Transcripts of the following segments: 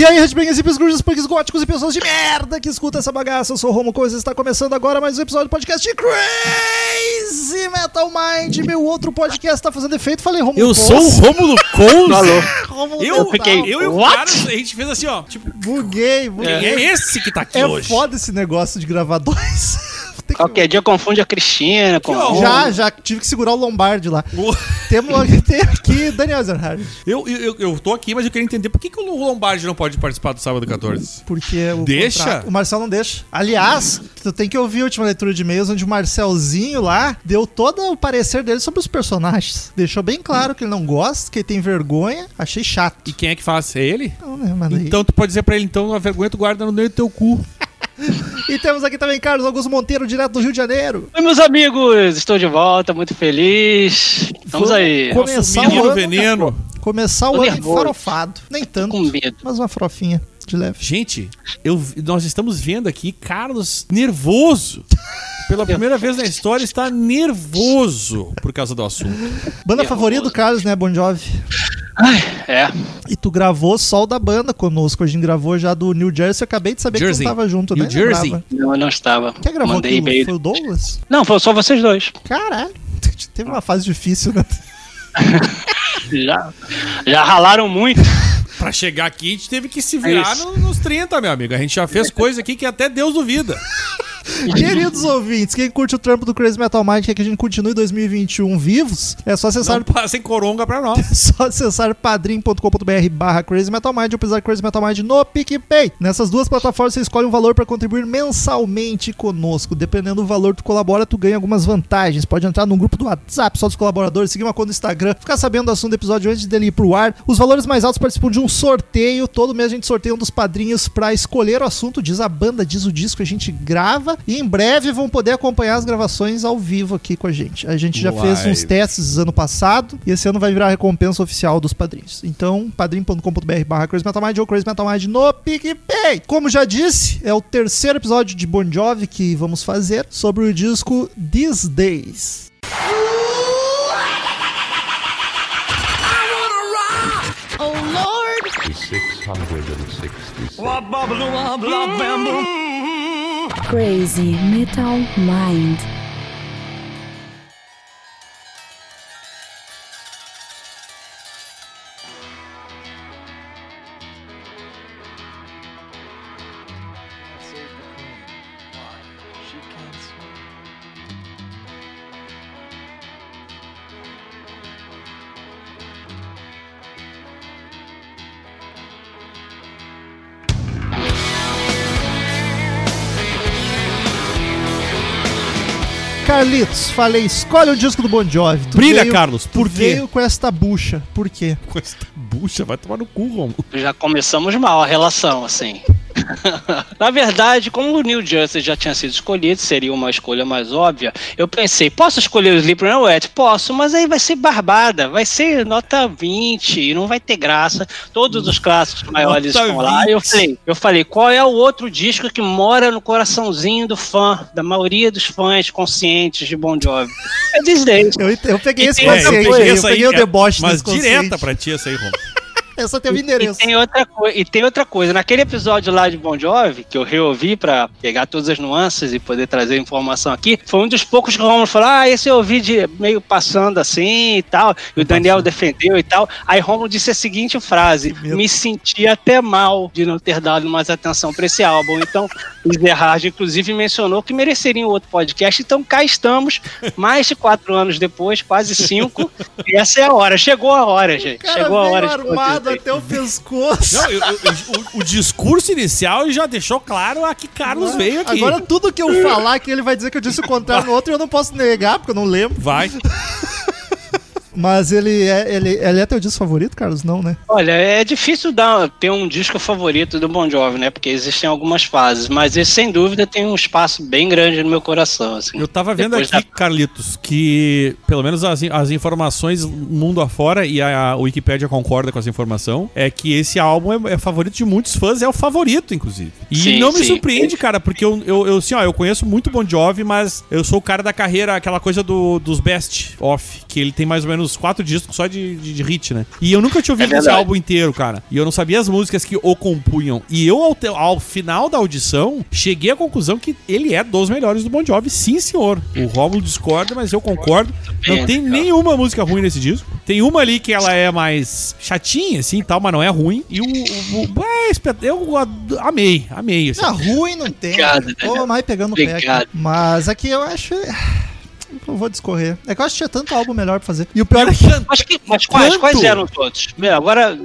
E aí, Redbangers, hippies, grunges, punks, góticos e pessoas de merda que escutam essa bagaça. Eu sou o Romo Coisa está começando agora mais um episódio do podcast de Crazy Metal Mind. Meu outro podcast tá fazendo efeito. Falei, Romulo Eu sou o Rômulo Couso. Alô. Romulo Eu, fiquei, eu e o What? cara, a gente fez assim, ó. Tipo, Buguei, buguei. é esse que tá aqui É hoje. foda esse negócio de gravar dois. Tem que- Qualquer dia confunde a Cristina com Que. Já, já tive que segurar o Lombardi lá. Temos tem aqui Daniel Zerhard. Eu, eu, eu, eu tô aqui, mas eu queria entender por que, que o Lombardi não pode participar do sábado 14? Porque o Deixa? contrato- o Marcel não deixa. Aliás, tu tem que ouvir a última leitura de e-mails onde o Marcelzinho lá deu todo o parecer dele sobre os personagens. Deixou bem claro que ele não gosta, que ele tem vergonha. Achei chato. E quem é que faz? É ele? Não, né, mas daí- Então tu pode dizer pra ele, então, a vergonha tu guarda no meio do teu cu. E temos aqui também Carlos Augusto Monteiro, direto do Rio de Janeiro. Oi, meus amigos, estou de volta, muito feliz. Estamos Vamos aí. começar Nosso o menino ano, veneno. Começar o ano farofado. Nem tanto, Com medo. mas uma farofinha de leve. Gente, eu, nós estamos vendo aqui Carlos nervoso. Pela primeira vez na história, está nervoso por causa do assunto. Banda Nervoso. favorita do Carlos, né, Bon Jovi? Ai, é. E tu gravou só o da banda conosco. A gente gravou já do New Jersey. Eu acabei de saber Jersey. que tu tava junto, New né? Jersey. Lembrava. Não, eu não estava. Quem gravou Mandei aquilo? e-mail. Foi o Douglas? Não, foi só vocês dois. Caralho. Teve uma fase difícil, né? Já, já ralaram muito. Pra chegar aqui, a gente teve que se virar no- nos 30, meu amigo. A gente já fez coisa aqui que até Deus duvida. Queridos ouvintes, quem curte o trampo do Crazy Metal Mind, quer que a gente continue 2021 vivos, é só acessar Não passem coronga pra nós. só acessar padrim.com.br barra Crazy Metal Mind ou pesar Crazy Metal Mind no PicPay. Nessas duas plataformas você escolhe um valor para contribuir mensalmente conosco. Dependendo do valor que tu colabora, tu ganha algumas vantagens. Pode entrar num grupo do WhatsApp só dos colaboradores, seguir uma conta no Instagram, ficar sabendo do assunto do episódio antes dele ir pro ar. Os valores mais altos participam de um sorteio. Todo mês a gente sorteia um dos padrinhos para escolher o assunto. Diz a banda, diz o disco, a gente grava. E em breve vão poder acompanhar as gravações ao vivo aqui com a gente. A gente já fez uns Live. testes ano passado e esse ano vai virar a recompensa oficial dos padrinhos. Então, padrim.com.br barra Crazy Metal Mind ou Crazy Metal Mind no PicPay. Como já disse, é o terceiro episódio de Bon Jovi que vamos fazer sobre o disco These Days. Oh Lord! 666. Crazy Metal Mind. Carlitos, falei, escolhe o disco do Bon Jovi. Tu Brilha, veio- Carlos, tu por quê? veio com esta bucha. Por quê? Com essa bucha, vai tomar no cu, Romulo. Já começamos mal a relação, assim. Na verdade, como o New Jersey já tinha sido escolhido, seria uma escolha mais óbvia, eu pensei, posso escolher o Sleeper No Wet? Posso, mas aí vai ser barbada, vai ser nota 20, e não vai ter graça. Todos os clássicos maiores Nota estão lá. Eu 20. falei, eu falei, qual é o outro disco que mora no coraçãozinho do fã, da maioria dos fãs conscientes de Bon Jovi? É Days. Eu, eu peguei esse É, eu consciente, peguei aí, eu peguei o deboche Mas direta consciente. pra ti essa aí, Romulo. Essa teve o E, endereço. tem outra e tem outra coisa, naquele episódio lá de Bon Jovi, que eu reouvi pra pegar todas as nuances e poder trazer informação aqui, foi um dos poucos que o Romulo falou, ah, esse eu ouvi de meio passando assim e tal, e o Daniel defendeu e tal. Aí Romulo disse a seguinte frase, me senti até mal de não ter dado mais atenção pra esse álbum. Então, o Gerhard, inclusive, mencionou que mereceria um outro podcast, então cá estamos, mais de quatro anos depois, quase cinco, e essa é a hora, chegou a hora, gente, chegou a hora armado até o pescoço. Não, eu- eu- o, o discurso inicial já deixou claro a que Carlos veio aqui. Agora tudo que eu falar que ele vai dizer que eu disse o contrário no outro, eu não posso negar, porque eu não lembro. Vai. Mas ele é, ele, ele é teu disco favorito, Carlos? Não, né? Olha, é difícil dar, ter um disco favorito do Bon Jovi, né? Porque existem algumas fases, mas esse sem dúvida tem um espaço bem grande no meu coração, assim. Eu tava vendo Depois aqui, Carlitos, que pelo menos as, as informações mundo afora, e a, a Wikipédia concorda com essa informação, é que esse álbum é, é favorito de muitos fãs, é o favorito, inclusive. E Sim, não me sim. surpreende, cara, porque eu, eu, eu, assim, ó, eu conheço muito Bon Jovi, mas eu sou o cara da carreira, aquela coisa do, dos best off, que ele tem mais ou menos quatro discos só de, de, de hit, né? E eu nunca tinha ouvido É esse álbum inteiro, cara. E eu não sabia as músicas que o compunham. E eu, ao, te- ao final da audição, cheguei à conclusão que ele é dos melhores do Bon Jovi, sim, senhor. O Rómulo discorda, mas eu concordo. Não tem nenhuma música ruim nesse disco. Tem uma ali que ela é mais chatinha, assim, e tal, mas não é ruim. E o... o, o é, eu amei, amei. assim. Não, ruim não tem. Obrigado, Tô Daniel. mais pegando o pé aqui. Mas aqui eu acho. Eu vou discorrer. É que eu acho que tinha tanto álbum melhor pra fazer. E o pior é que. Mas, que, mas quais, quais eram todos? Meu, agora,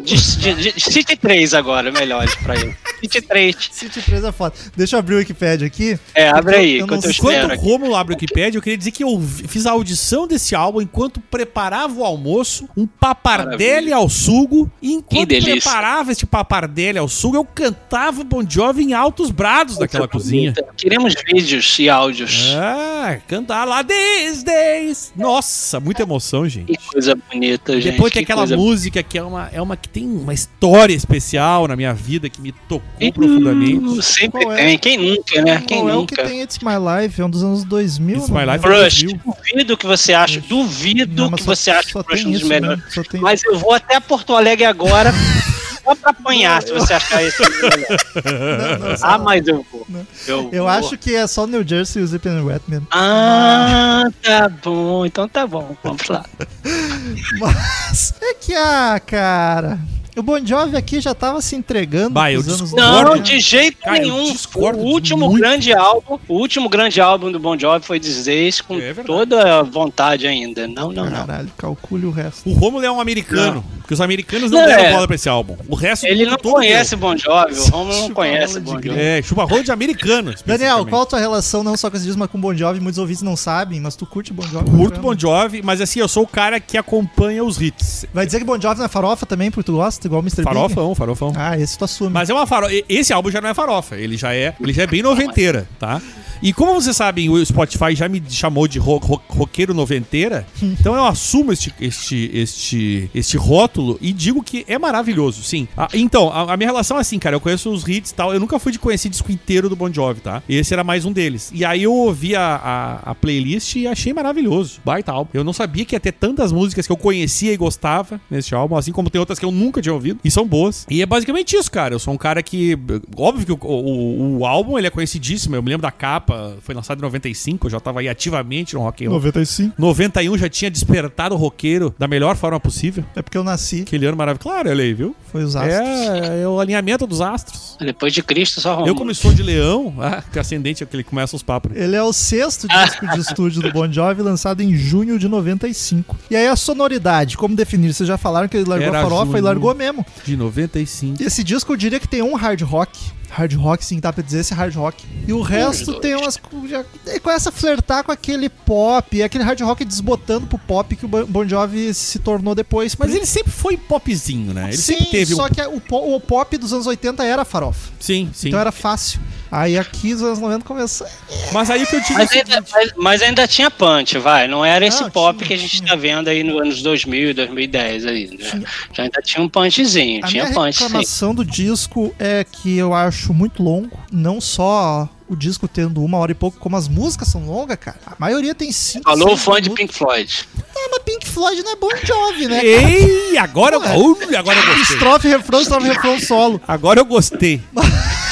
cite três agora, melhores pra ele. Cite três. City 3 é foda. Deixa eu abrir o Wikipedia aqui. É, abre aí, Eu não enquanto eu Enquanto o. Romulo abre o Wikipedia, eu queria dizer que eu fiz a audição desse álbum enquanto preparava o almoço, um papardelli Maravilha. ao sugo. E enquanto preparava este papardelli ao sugo, eu cantava Bon Jovi em altos brados daquela cozinha. Queremos vídeos e áudios. Ah, cantar lá These Days. Nossa, muita emoção, gente. Que coisa bonita, gente. Depois tem que aquela coisa música que é uma, é uma que tem uma história especial na minha vida que me tocou Hum, profundamente. Sempre Qual é? tem. Quem nunca, né? Quem Qual é o que nunca? tem It's My Life? É um dos anos 2000. It's não My é? Life Crush, 2000. duvido que você acha, duvido Não, que só- você acha Crush um dos isso melhores. tem- Mas eu vou até Porto Alegre agora só pra apanhar se você achar. Não, não, só- Ah, mas eu vou. Não. Eu, Eu vou. acho que é só New Jersey e o Zip and Wet mesmo. Ah, tá bom. Então tá bom. Vamos lá. Mas é que, ah, cara. O Bon Jovi aqui já tava se entregando Bah, eu discordo. 90. Não, de jeito Cara, nenhum. O último muito. grande álbum, o último grande álbum do Bon Jovi foi Disease com É toda a vontade ainda. Não, não, não. Caralho, calcule o resto. O Romulo é um americano, porque os americanos não Não, deram é. bola pra esse álbum. O resto do Ele não conhece Bon Jovi, o Romulo não conhece rola de Bon. Jovi. É, chupa rolo de americano. Daniel, qual a tua relação não só com esse disco, mas com Bon Jovi? Muitos ouvintes não sabem, mas tu curte Bon Jovi? Curto caramba. Bon Jovi, mas assim, eu sou o cara que acompanha os hits. Vai dizer que Bon Jovi não é farofa também, porque tu gosta, igual o Mr. Big? Farofão, farofão. Ah, esse tu assume. Mas é uma farofa. Esse álbum já não é farofa, ele já é, ele já é bem noventeira, tá? E como vocês sabem, o Spotify já me chamou de ro ro roqueiro noventeira, então eu assumo este, este, este, este rótulo e digo que é maravilhoso, sim. Ah, então, a, a minha relação é assim, cara, eu conheço os hits e tal, eu nunca fui de conhecer disco inteiro do Bon Jovi, tá? Esse era mais um deles. E aí eu ouvi a, a, a playlist e achei maravilhoso, baita álbum. Eu não sabia que ia ter tantas músicas que eu conhecia e gostava nesse álbum, assim como tem outras que eu nunca tinha ouvido, e são boas. E é basicamente isso, cara. Eu sou um cara que. Óbvio que o, o, o álbum ele é conhecidíssimo. Eu me lembro da capa, foi lançado em 95, eu já tava aí ativamente no rock and roll. 95. 91 já tinha despertado o roqueiro da melhor forma possível. É porque eu nasci, Aquele ano maravilhoso. Claro, aí, viu? foi os astros. É, é o alinhamento dos astros. Depois de Cristo, só Romulo. Eu, como sou de leão, ah, que ascendente é que ele começa os papos. Ele é o sexto disco de estúdio do Bon Jovi, lançado em junho de 95. E aí a sonoridade, como definir? Vocês já falaram que ele largou Era a farofa e largou mesmo. De 95. Esse disco eu diria que tem um hard rock. Hard rock, sim, dá pra dizer esse hard rock. E o resto tem umas. Já, ele começa a flertar com aquele pop, aquele hard rock desbotando pro pop que o Bon- Jovi se tornou depois. Mas ele sempre foi popzinho, né? Ele sim, sempre teve um. só que o, po- o pop dos anos 80 era farofa. Sim, sim. Então era fácil. Aí aqui nos anos 90 começou. Mas aí que eu digo. Mas o ainda, mas, mas ainda tinha punch, vai. Não era esse Não, pop tinha, que a gente tinha. tá vendo aí nos anos 2000 e 2010 aí. Né? Já ainda tinha um punchzinho, A tinha minha punch sim. reclamação do disco é que eu acho muito longo. Não só o disco tendo uma hora e pouco, como as músicas são longas, cara. A maioria tem cinco. Falou o fã de. Pink Floyd. Ah, mas Pink Floyd não é Bon Jovi, né? cara? Ei, agora eu, agora eu gostei. Estrofe, refrão, estrofe, refrão, solo. Agora eu gostei.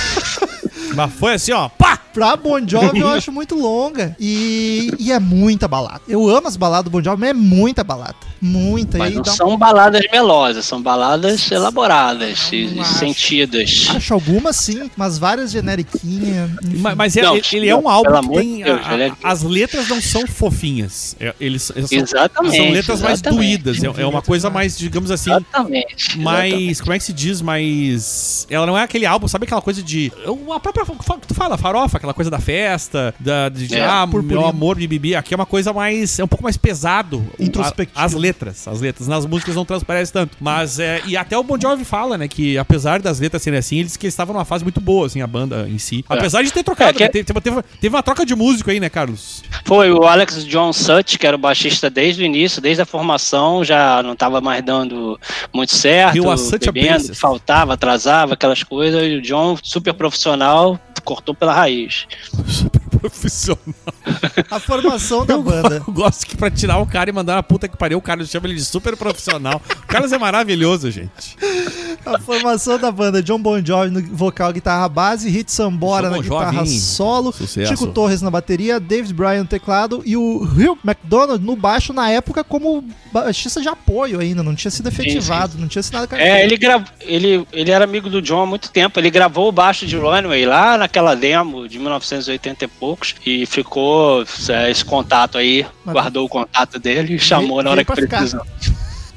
Mas foi assim, ó. Pá! Pra Bon Jovi eu acho muito longa. E, e é muita balada. Eu amo as baladas do Bon Jovi, mas é muita balada. Muita. Mas e não dá um- são baladas melosas, são baladas elaboradas e acho. sentidas. Acho algumas sim, mas várias generiquinhas. Mas, mas é- Não, ele, ele é um álbum pelo que amor tem. de Deus, a- é- as letras não são fofinhas. É, eles, eles são, Exatamente, são letras mais exatamente. doídas. É, é uma coisa mais, digamos assim. Exatamente. mais. exatamente. Como é que se diz? Mais. Ela não é aquele álbum, sabe aquela coisa de. A própria. Tu fala, farofa, aquela coisa da festa, da, de É, ah, purpurina. meu amor, bibibi. Aqui é uma coisa mais. É um pouco mais pesado. O- Introspectivo. a- As letras. As letras. Nas músicas não transparece tanto. Mas é. E até o Bon Jovi fala, né? Que apesar das letras serem assim, eles que eles estavam numa fase muito boa, assim, a banda em si. Apesar de ter trocado. É, que- né, teve, teve, teve uma troca de músico aí, né, Carlos? Foi o Alex John Such, que era o baixista desde o início, desde a formação, já não estava mais dando muito certo, He was such bebendo, faltava, atrasava, aquelas coisas, e o John, super profissional, cortou pela raiz. Super profissional. A formação da Eu, banda. eu gosto que pra tirar o cara e mandar na puta que pariu, o Carlos chama ele de super profissional. O Carlos é maravilhoso, gente. A formação da banda John Bon Jovi no vocal guitarra base, Hit Sambora na guitarra solo, Sucesso. Chico Torres na bateria, David Bryan no teclado e o Hugh McDonald no baixo na época como baixista de apoio ainda, não tinha sido efetivado, não tinha assinado com a É, ele, grav... ele, ele era amigo do John há muito tempo. Ele gravou o baixo de Runway lá naquela demo de 1980 e e ficou é, esse contato aí, Mas- guardou o contato dele e chamou Veio- na hora que precisou.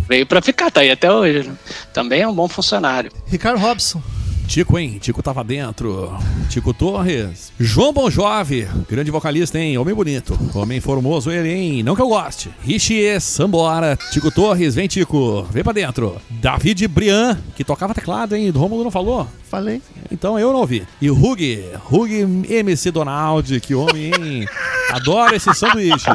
Veio pra ficar, tá aí até hoje. né? Também é um bom funcionário. Ricardo Robson. Tico, hein? Tico tava dentro. Tico Torres. João Bon Jovi, grande vocalista, hein? Homem bonito. Homem formoso ele, hein? Não que eu goste. Richie Sambora. Tico Torres, vem Tico. Vem pra dentro. David Brian, que tocava teclado, hein? Do Romulo não falou? Falei. Então eu não ouvi. E Hug, Hug MC Donald, que homem, hein? Adoro esses sanduíches.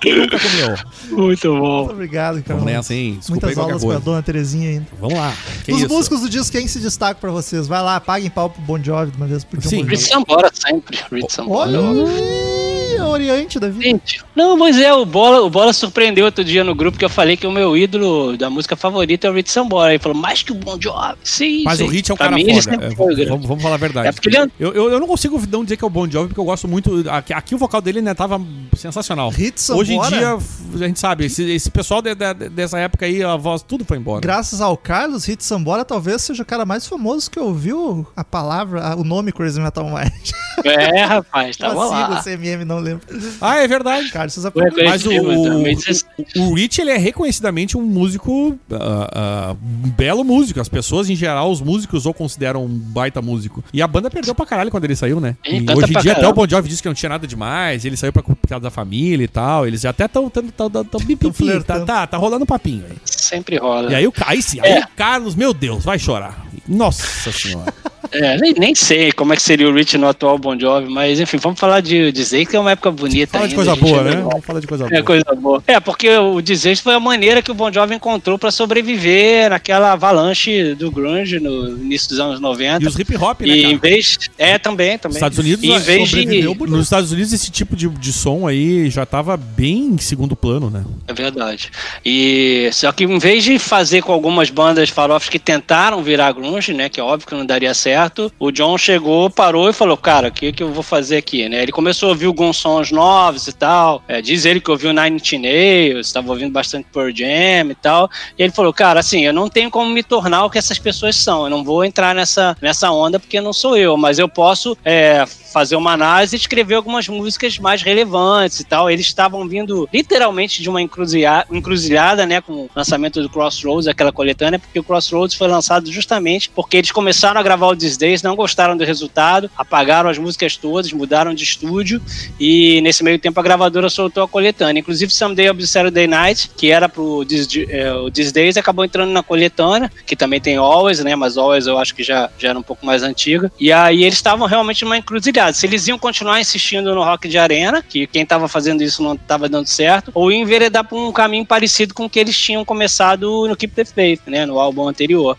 Quem nunca comeu? Muito bom. Muito obrigado, Ricardo. Vamos nessa, hein? Desculpa Muitas aulas com a coisa. dona Terezinha ainda. Vamos lá. Que Os isso? músicos do disco, quem se destaca pra vocês? Vai lá, paguem pau pro Bon Jovi de uma vez. Sim. o Bon Reed Jovi... Sambora sempre. Reed Sambora. Olha, Oriente da vida. Gente, não, mas é, o Bola, o Bola surpreendeu outro dia no grupo que eu falei que o meu ídolo da música favorita é o Reed Sambora. Ele falou, mais que o Bon Jovi. Sim, Mas sim. o Hit é um Pra cara mim, foda. É, grande. vamos, vamos falar a verdade. É ele é- eu, eu, eu não consigo não dizer que é o Bon Jovi, porque eu gosto muito. Aqui, aqui o vocal dele né, tava sensacional. Hit Hoje em Sambora? dia, a gente sabe, esse, esse pessoal de- de- dessa época aí, a voz, tudo foi embora. Graças ao Carlos, Hit Sambora talvez seja o cara mais famoso que ouviu a palavra, a- o nome Crazy Metal Mind. É, rapaz, tava Eu sigo lá. o CMM, não lembro. Ah, é verdade. Carlos, vocês aprendem. Mas o, Conhecido, o, 2016. o Rich, ele é reconhecidamente um músico, ah, um belo músico. As pessoas, em geral, os músicos o consideram um baita músico. E a banda perdeu pra caralho quando ele saiu, né? E hoje em dia até o caramba. Bon Jovi disse que não tinha nada demais, ele saiu pra cuidar da família e tal. Eles até estão tão, tão, tão, tão, pipipi, tá, tá, tá rolando um papinho aí. Sempre rola. E aí o, aí, sim, aí É. o Carlos, meu Deus, vai chorar. Nossa senhora. É, nem, nem sei como é que seria o Rich no atual Bon Jovi, mas enfim, vamos falar de dizer que é uma época bonita Fala de ainda, coisa gente, boa, é né? Vamos falar de coisa É boa. coisa boa. É, porque o Desist foi a maneira que o Bon Jovi encontrou pra sobreviver naquela avalanche do grunge no início dos anos 90. E os hip hop, né, E cara? em vez. É, também, também. Estados Unidos, E em vez de. bonito. nos Estados Unidos, esse tipo de, de som aí já tava bem em segundo plano, né? É verdade. E só que em vez de fazer com algumas bandas farofas que tentaram virar grunge, né, que é óbvio que não daria certo, o John chegou, parou e falou, cara, o que que eu vou fazer aqui, né? Ele começou a ouvir alguns sons novos e tal. É, diz ele que ouviu Nine Inch Nails, estava ouvindo bastante Pearl Jam e tal. E ele falou, cara, assim, eu não tenho como me tornar o que essas pessoas são. Eu não vou entrar nessa, nessa onda porque não sou eu, mas eu posso é, fazer uma análise e escrever algumas músicas mais relevantes e tal. Eles estavam vindo literalmente de uma encruzilhada, encruzilhada né, com o lançamento do Crossroads, aquela coletânea, porque o Crossroads foi lançado justamente porque eles começaram a gravar o These Days, não gostaram do resultado, apagaram as músicas todas, mudaram de estúdio e nesse meio tempo a gravadora soltou a coletânea. Inclusive Someday of the Saturday Night, que era pro These, eh, o These Days, acabou entrando na coletânea, que também tem Always, né, mas Always eu acho que já, já era um pouco mais antiga. E aí eles estavam realmente numa encruzilhada. Se eles iam continuar insistindo no rock de arena, que quem estava fazendo isso não estava dando certo, ou iam enveredar por um caminho parecido com o que eles tinham começado no Keep the Faith, né, no álbum anterior,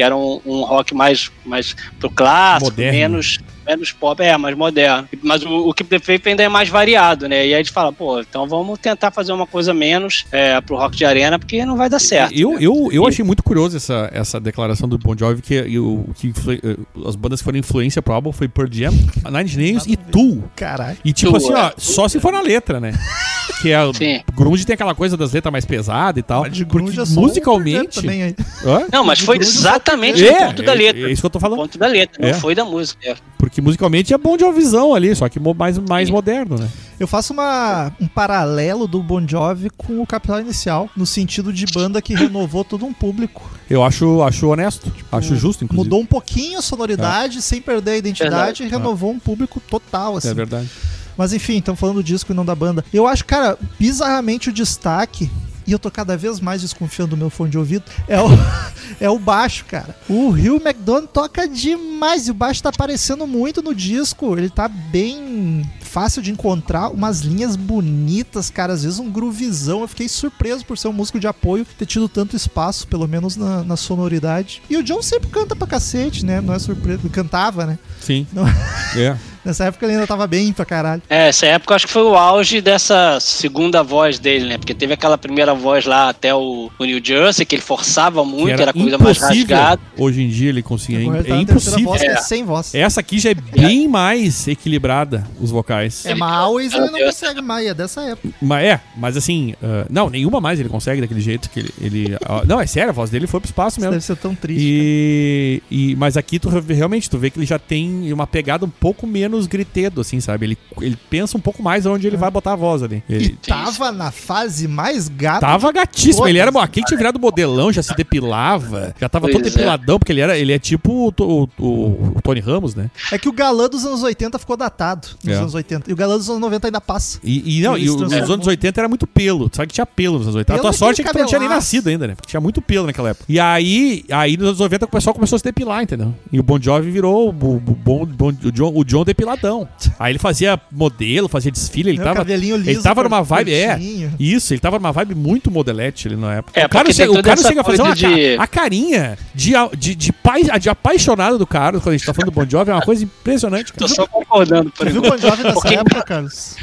que era um, um rock mais, mais pro clássico, Moderno. menos menos pop, é, mais moderno. Mas o, o Keep the Faith ainda é mais variado, né? E aí a gente fala, pô, então vamos tentar fazer uma coisa menos é, pro rock de arena, porque não vai dar certo. Eu, né? eu, eu achei muito curioso essa, essa declaração do Bon Jovi que, eu, que influ- eh, as bandas que foram influência pro álbum foi Pearl Jam, Nine Inch Nails e Tool. Caralho. E tipo Tool, assim, ó, é. só se for na letra, né? que é. Sim. Grunge tem aquela coisa das letras mais pesadas e tal. Mas de porque grunge é só um musicalmente. também? Não, mas foi grunge, exatamente É, o ponto da é- letra. é isso que eu tô O falando. ponto da letra, É. não foi da música. É. Porque musicalmente é bom de visão ali, só que mais, mais moderno, né? Eu faço uma, um paralelo do Bon Jovi com o Capital Inicial, no sentido de banda que renovou todo um público. Eu acho, acho honesto. Acho justo, inclusive. Mudou um pouquinho a sonoridade, sem perder a identidade, Verdade. e renovou um público total, assim. É verdade. Mas enfim, estamos falando do disco e não da banda. Eu acho, cara, bizarramente o destaque. E eu tô cada vez mais desconfiando do meu fone de ouvido. É o, é o baixo, cara. O Rio McDonald toca demais. E o baixo tá aparecendo muito no disco. Ele tá bem fácil de encontrar. Umas linhas bonitas, cara. Às vezes um groovizão. Eu fiquei surpreso por ser um músico de apoio. Ter tido tanto espaço, pelo menos na, na sonoridade. E o John sempre canta pra cacete, né? Não é surpresa. Cantava, né? Sim. Não. É. Nessa época ele ainda tava bem pra caralho. É, essa época eu acho que foi o auge dessa segunda voz dele, né? Porque teve aquela primeira voz lá até o, o New Jersey, que ele forçava muito, Que era, coisa mais impossível. rasgada. Hoje em dia ele conseguia. Agora tá É impossível. voz, que é É. sem voz. Essa aqui já é bem mais equilibrada, os vocais. É, mas a Always ele não consegue mais, é dessa época. Mas é, mas assim, ah, não, nenhuma mais ele consegue daquele jeito que ele. ele ah, não, é sério, a voz dele foi pro espaço Isso mesmo. deve ser tão triste. E, e, mas aqui tu re- realmente tu vê que ele já tem uma pegada um pouco menos gritedo, assim, sabe? Ele, ele pensa um pouco mais onde ele vai botar a voz ali. E Ele tava na fase mais gata. tava gatíssimo, todas, ele era aquele tinha virado modelão, já se depilava, já tava todo Pois é. depiladão, porque ele era, ele é tipo o, o- o- o Tony Ramos, né? É que o galã dos anos 80 ficou datado nos É. anos 80. E o galã dos anos 90 ainda passa. E, e não, e o- transformou. nos anos 80 era muito pelo. Tu sabe que tinha pelo nos anos 80. Pelo a tua é sorte é que tu não tinha nem nascido ainda, né? Porque tinha muito pelo naquela época. E aí, aí nos anos 90 o pessoal começou a se depilar, entendeu? E o Bon Jovi virou o, o, bom- bom- o John, o John depiladão. Aí ele fazia modelo, fazia desfile, ele Né, o tava. cabelinho liso, Ele tava numa vibe, é. curtinho. Isso, ele tava numa vibe muito modelete ali na época. É, o cara, porque chega, o cara chega a fazer uma de- a carinha de, de, de, pai- de apaixonado do cara quando a gente tá falando do Bon Jovi, é uma coisa impressionante, Tô cara. só concordando por Tu viu o enquanto. Bon Jovi nessa Porque- época, Carlos?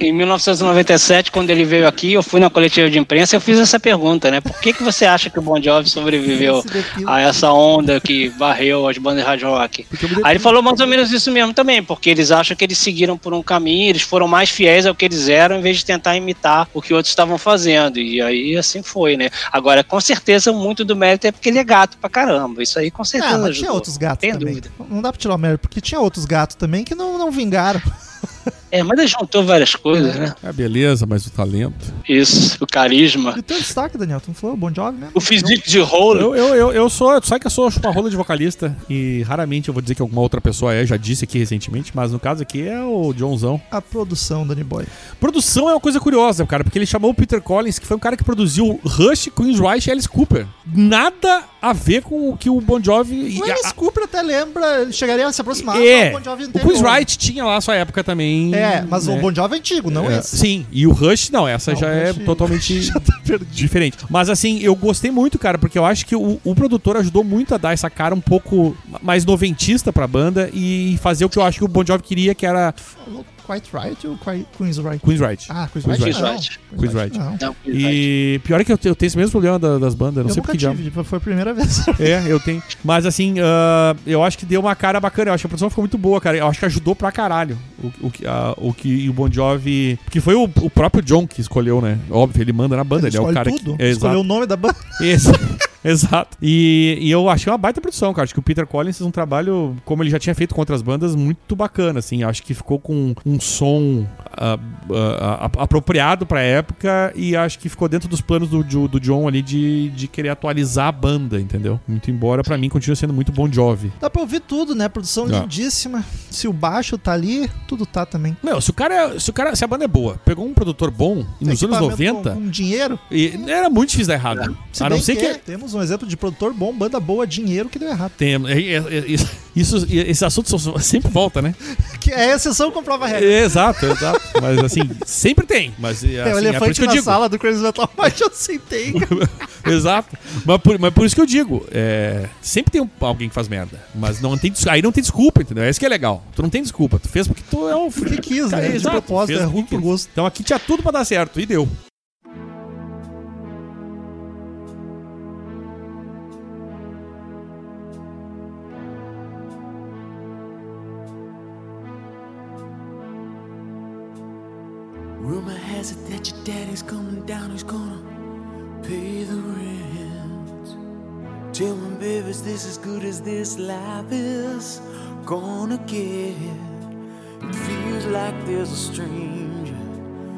Em 1997, quando ele veio aqui, eu fui na coletiva de imprensa e eu fiz essa pergunta, né? Por que, que você acha que o Bon Jovi sobreviveu a essa onda que varreu as bandas de hard rock? Aí ele falou mais ou menos isso mesmo também, porque eles acham que eles seguiram por um caminho, eles foram mais fiéis ao que eles eram, em vez de tentar imitar o que outros estavam fazendo. E aí assim foi, né? Agora, com certeza, muito do mérito é porque ele é gato pra caramba. Isso aí com certeza Ah, mas ajudou. tinha outros gatos Tem também. dúvida. Não dá pra tirar o mérito, porque tinha outros gatos também que não, não vingaram. É, mas ele juntou várias coisas, né? É beleza, mas o talento. Isso, o carisma. E o teu destaque, Daniel? Tu não falou Bon Jovi mesmo? O físico de rolo. Eu, eu, eu, eu sou, tu sabe que eu sou chupa-rola de vocalista e raramente eu vou dizer que alguma outra pessoa é, já disse aqui recentemente, mas no caso aqui é o Johnzão. A produção, Danny Boy. Produção é uma coisa curiosa, cara, porque ele chamou o Peter Collins, que foi um cara que produziu Rush, Queen's Right e Alice Cooper. Nada a ver com o que o Bon Jovi... O e a- Alice Cooper até lembra, ele chegaria a se aproximar é, do Bon Jovi o anterior. Queen's Right tinha lá a sua época também. É, mas né? o Bon Jovi é antigo, não É, esse. Sim, e o Rush, não, essa Não, já é totalmente já tá diferente. Mas assim, eu gostei muito, cara, porque eu acho que o, o produtor ajudou muito a dar essa cara um pouco mais noventista pra banda e fazer o que eu acho que o Bon Jovi queria, que era Quite Right ou Quite- Queen's Right? Queen's Right. Ah, Queen's Queen's Right. Right. não. Queen's Queen's Right. Não. Não, E pior é que eu, eu tenho esse mesmo problema da- das bandas, não Eu sei por nunca que diabo. tive, tipo, foi a primeira vez. É, eu tenho. Mas assim, ah, eu acho que deu uma cara bacana. Eu acho que a produção ficou muito boa, cara. Eu acho que ajudou pra caralho o, o, que- a- o que e o Bon Jovi. Porque foi o, o próprio John que escolheu, né? Óbvio, ele manda na banda, ele, é o cara tudo. que. É, Escolheu o exato. nome da banda. Esse- Exato. E, e eu achei uma baita produção, cara. Acho que o Peter Collins fez um trabalho, como ele já tinha feito com outras bandas, muito bacana, assim. Acho que ficou com um som ah, ah, apropriado pra época e acho que ficou dentro dos planos do, Jo- do John ali de, de querer atualizar a banda, entendeu? Muito embora, pra mim, continue sendo muito Bon Jovi. Dá pra ouvir tudo, né? Produção Dá. lindíssima. Se o baixo tá ali, tudo tá também. Meu, se o cara, se o cara, se a banda é boa, pegou um produtor bom e nos anos Equipamento 90, Com, com dinheiro. e era muito difícil dar errado. Se a não ser que, que, temos um exemplo de produtor bom, banda boa, dinheiro que deu errado. tem, é- é- é- isso, esse assunto sempre volta, né? Que é exceção comprova a regra. Exato, exato. Mas assim, sempre tem. Mas assim, é o é elefante eu na digo. sala do Crazy Metal Mind, eu cara. exato. Mas por, mas por isso que eu digo, é, sempre tem um- alguém que faz merda. Mas não tem, aí não tem desculpa, entendeu? É isso que é legal. Tu não tem desculpa. Tu fez porque tu é um. Porque quis, Cara, né? De exato, propósito, é ruim por gosto. Então aqui tinha tudo pra dar certo. E deu. That your daddy's coming down, he's gonna pay the rent. Tell me, baby, is this as good as this life is gonna get? It feels like there's a stranger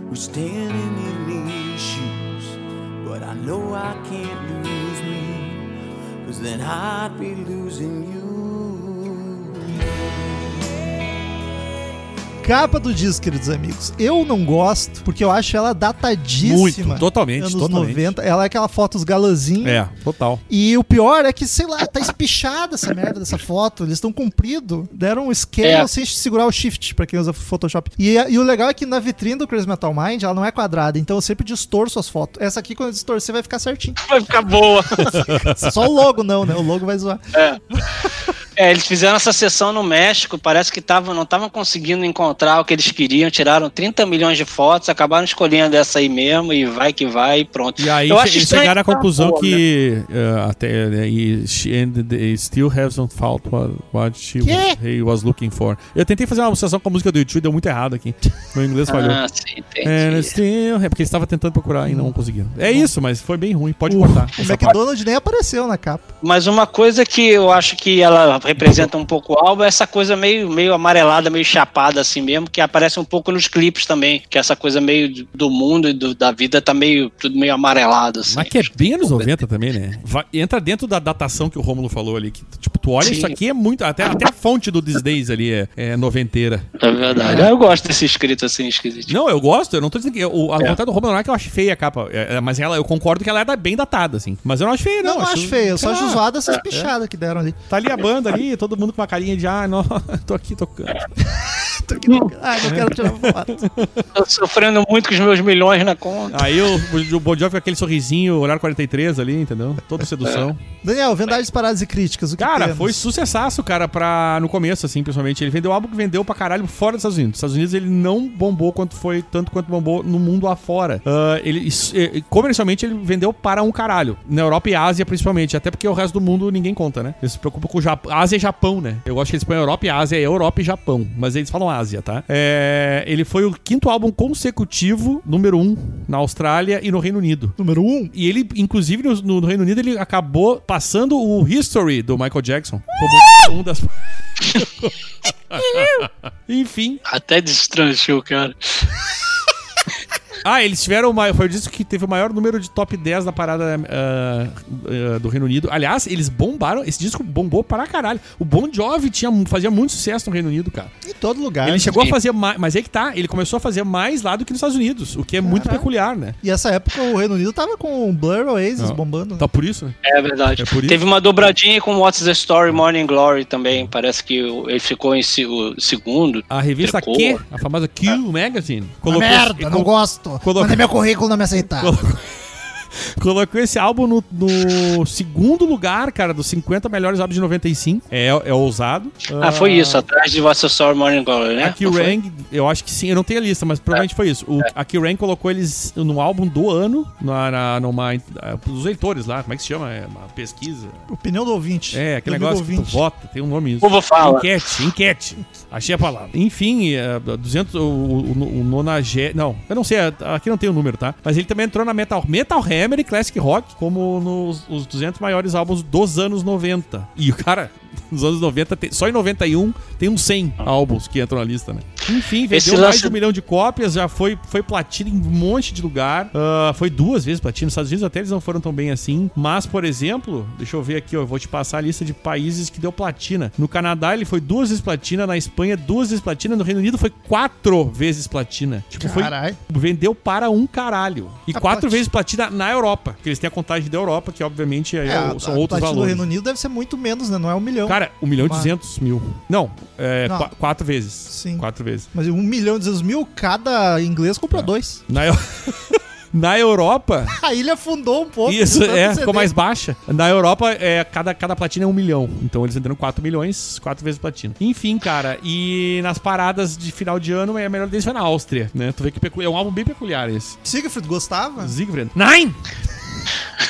who's standing in these shoes. But I know I can't lose me, cause then I'd be losing you. Capa do disco, queridos amigos. Eu não gosto, porque eu acho ela datadíssima. Muito, totalmente, Anos totalmente. 90. Ela é aquela foto os galãzinhos. É, total. E o pior é que, sei lá, tá espichada essa merda dessa foto. Eles estão comprido. Deram um scale É. sem segurar o shift, pra quem usa Photoshop. E, e o legal é que na vitrine do Crazy Metal Mind, ela não é quadrada. Então eu sempre distorço as fotos. Essa aqui, quando eu distorcer, vai ficar certinho. Vai ficar boa. Só o logo não, né? O logo vai zoar. É, eles fizeram essa sessão no México, parece que tavam, não estavam conseguindo encontrar o que eles queriam, tiraram 30 milhões de fotos, acabaram escolhendo essa aí mesmo, e vai que vai, e pronto. E aí Eu che- acho eles estranho chegaram à tá conclusão boa, né? que uh, até né, e she and they still hasn't found what, what she Quê? he was looking for. Eu tentei fazer uma associação com a música do YouTube, deu muito errado aqui. Meu inglês falhou. Ah, sim, entendi. And still, é porque eles estavam tentando procurar e não conseguiram. É isso, mas foi bem ruim. Pode O, cortar. o essa parte. McDonald's nem apareceu na capa. Mas uma coisa que eu acho que ela representa um pouco o álbum é essa coisa meio, meio amarelada, meio chapada assim mesmo, que aparece um pouco nos clipes também, que essa coisa meio do- do mundo e do- da vida tá meio tudo meio amarelado assim. Mas que é bem anos 90 também, né? Vai- entra dentro da datação que o Rômulo falou ali. Que, tipo, tu olha Sim. isso aqui é muito. Até, até a fonte do These Days ali é, é noventeira. É verdade. Eu gosto desse escrito assim esquisito. Não, eu gosto, eu não tô dizendo que. Eu, a É. vontade do Rômulo não é que eu acho feia a capa. é, é, mas ela, eu concordo que ela é bem datada, assim. Mas eu não acho feia, Não, não. não acho feio, eu só acho zoada essas pichadas que deram ali. Tá ali a banda ali, todo mundo com uma carinha de, ah, não, tô aqui tocando. Tô aqui no- Ah, não quero tirar foto. Tô sofrendo muito com os meus milhões na conta. Aí o, o Bon Jovi com aquele sorrisinho, olhar 43 ali, entendeu? Toda sedução. Daniel, vendagens paradas e críticas. O que Cara, temos? foi sucessaço, cara, pra, no começo, assim, principalmente. Ele vendeu algo que vendeu pra caralho fora dos Estados Unidos. Nos Estados Unidos ele não bombou quanto foi, tanto quanto bombou no mundo afora. Ah, ele, comercialmente ele vendeu para um caralho. Na Europa e Ásia, principalmente. Até porque o resto do mundo ninguém conta, né? Eles se preocupam com o Japão. Ásia e Japão, né? Eu acho que eles põem Europa e Ásia, é Europa e Japão. Mas eles falam Ásia, tá? É, ele foi o quinto álbum consecutivo, número um, na Austrália e no Reino Unido. Número 1. Um. E ele, inclusive, no, no Reino Unido, ele acabou passando o History do Michael Jackson como um das. Enfim. Até destranchou, cara. Ah, eles tiveram o maior. Foi o disco que teve o maior número de top 10 da parada ah, ah, do Reino Unido. Aliás, eles bombaram. Esse disco bombou para caralho. O Bon Jovi tinha, fazia muito sucesso no Reino Unido, cara. Em todo lugar. Ele chegou a fazer mais. Mas aí que tá, ele começou a fazer mais lá do que nos Estados Unidos, o que é muito Caralho. peculiar, né? E essa época o Reino Unido tava com o Blur Oasis Não. bombando. né? Então por isso, né? É verdade. É por isso. Teve uma dobradinha com What's the Story Morning Glory também. Parece que ele ficou em segundo. A revista. Q, a famosa Q Magazine, Uma colocou, merda, não gosto. Colocou- Mandei meu currículo, não me aceitaram. colocou, colocou esse álbum no, no segundo lugar, cara, dos 50 melhores álbuns de 95. É, é ousado. Ah, foi isso, atrás de What's the Story Morning Glory, né? A Q Não foi? Rang, eu acho que sim, eu não tenho a lista, mas provavelmente foi isso. O, A Q Rang colocou eles no álbum do ano, na, na, numa. ah, Os leitores lá, como é que se chama? É uma pesquisa. Opinião do ouvinte. É, aquele negócio que tu vota, tem um nome isso. O povo fala. Enquete, enquete. Achei a palavra. Enfim, é, 200, o, o, o nonagé... Não, eu não sei, aqui não tem o número, tá? Mas ele também entrou na Metal, Metal Hammer e Classic Rock como nos os 200 maiores álbuns dos anos 90. E o cara, nos anos 90, tem- só em 91 tem uns 100 álbuns que entram na lista, né? Enfim, Esse vendeu mais lance- de um milhão de cópias, já foi, foi platina em um monte de lugar. Ah, foi duas vezes platina. Nos Estados Unidos até eles não foram tão bem assim. Mas, por exemplo, deixa eu ver aqui, ó, eu vou te passar a lista de países que deu platina. No Canadá ele foi duas vezes platina, na Espanha duas vezes platina, no Reino Unido foi quatro vezes platina. Tipo, foi vendeu para um caralho. E A quatro plati- vezes platina na Europa, porque eles têm a contagem da Europa, que obviamente é, É, a, são a outros platina do valores. Reino Unido deve ser muito menos, né? Não é um milhão. Cara, um milhão e duzentos mil. Não, é Não. qua- quatro vezes. Sim. Quatro vezes. Mas um milhão e duzentos mil, cada inglês comprou dois. Na, Eu- Na Europa, A ilha afundou um pouco. isso é, CD. ficou mais baixa. Na Europa, é, cada, cada platina é um milhão. Então eles venderam 4 milhões, quatro vezes platina. Enfim, cara, e nas paradas de final de ano, é a melhor deles foi na Áustria, né? Tu vê que é um álbum bem peculiar esse. Siegfried gostava? Siegfried. Nine!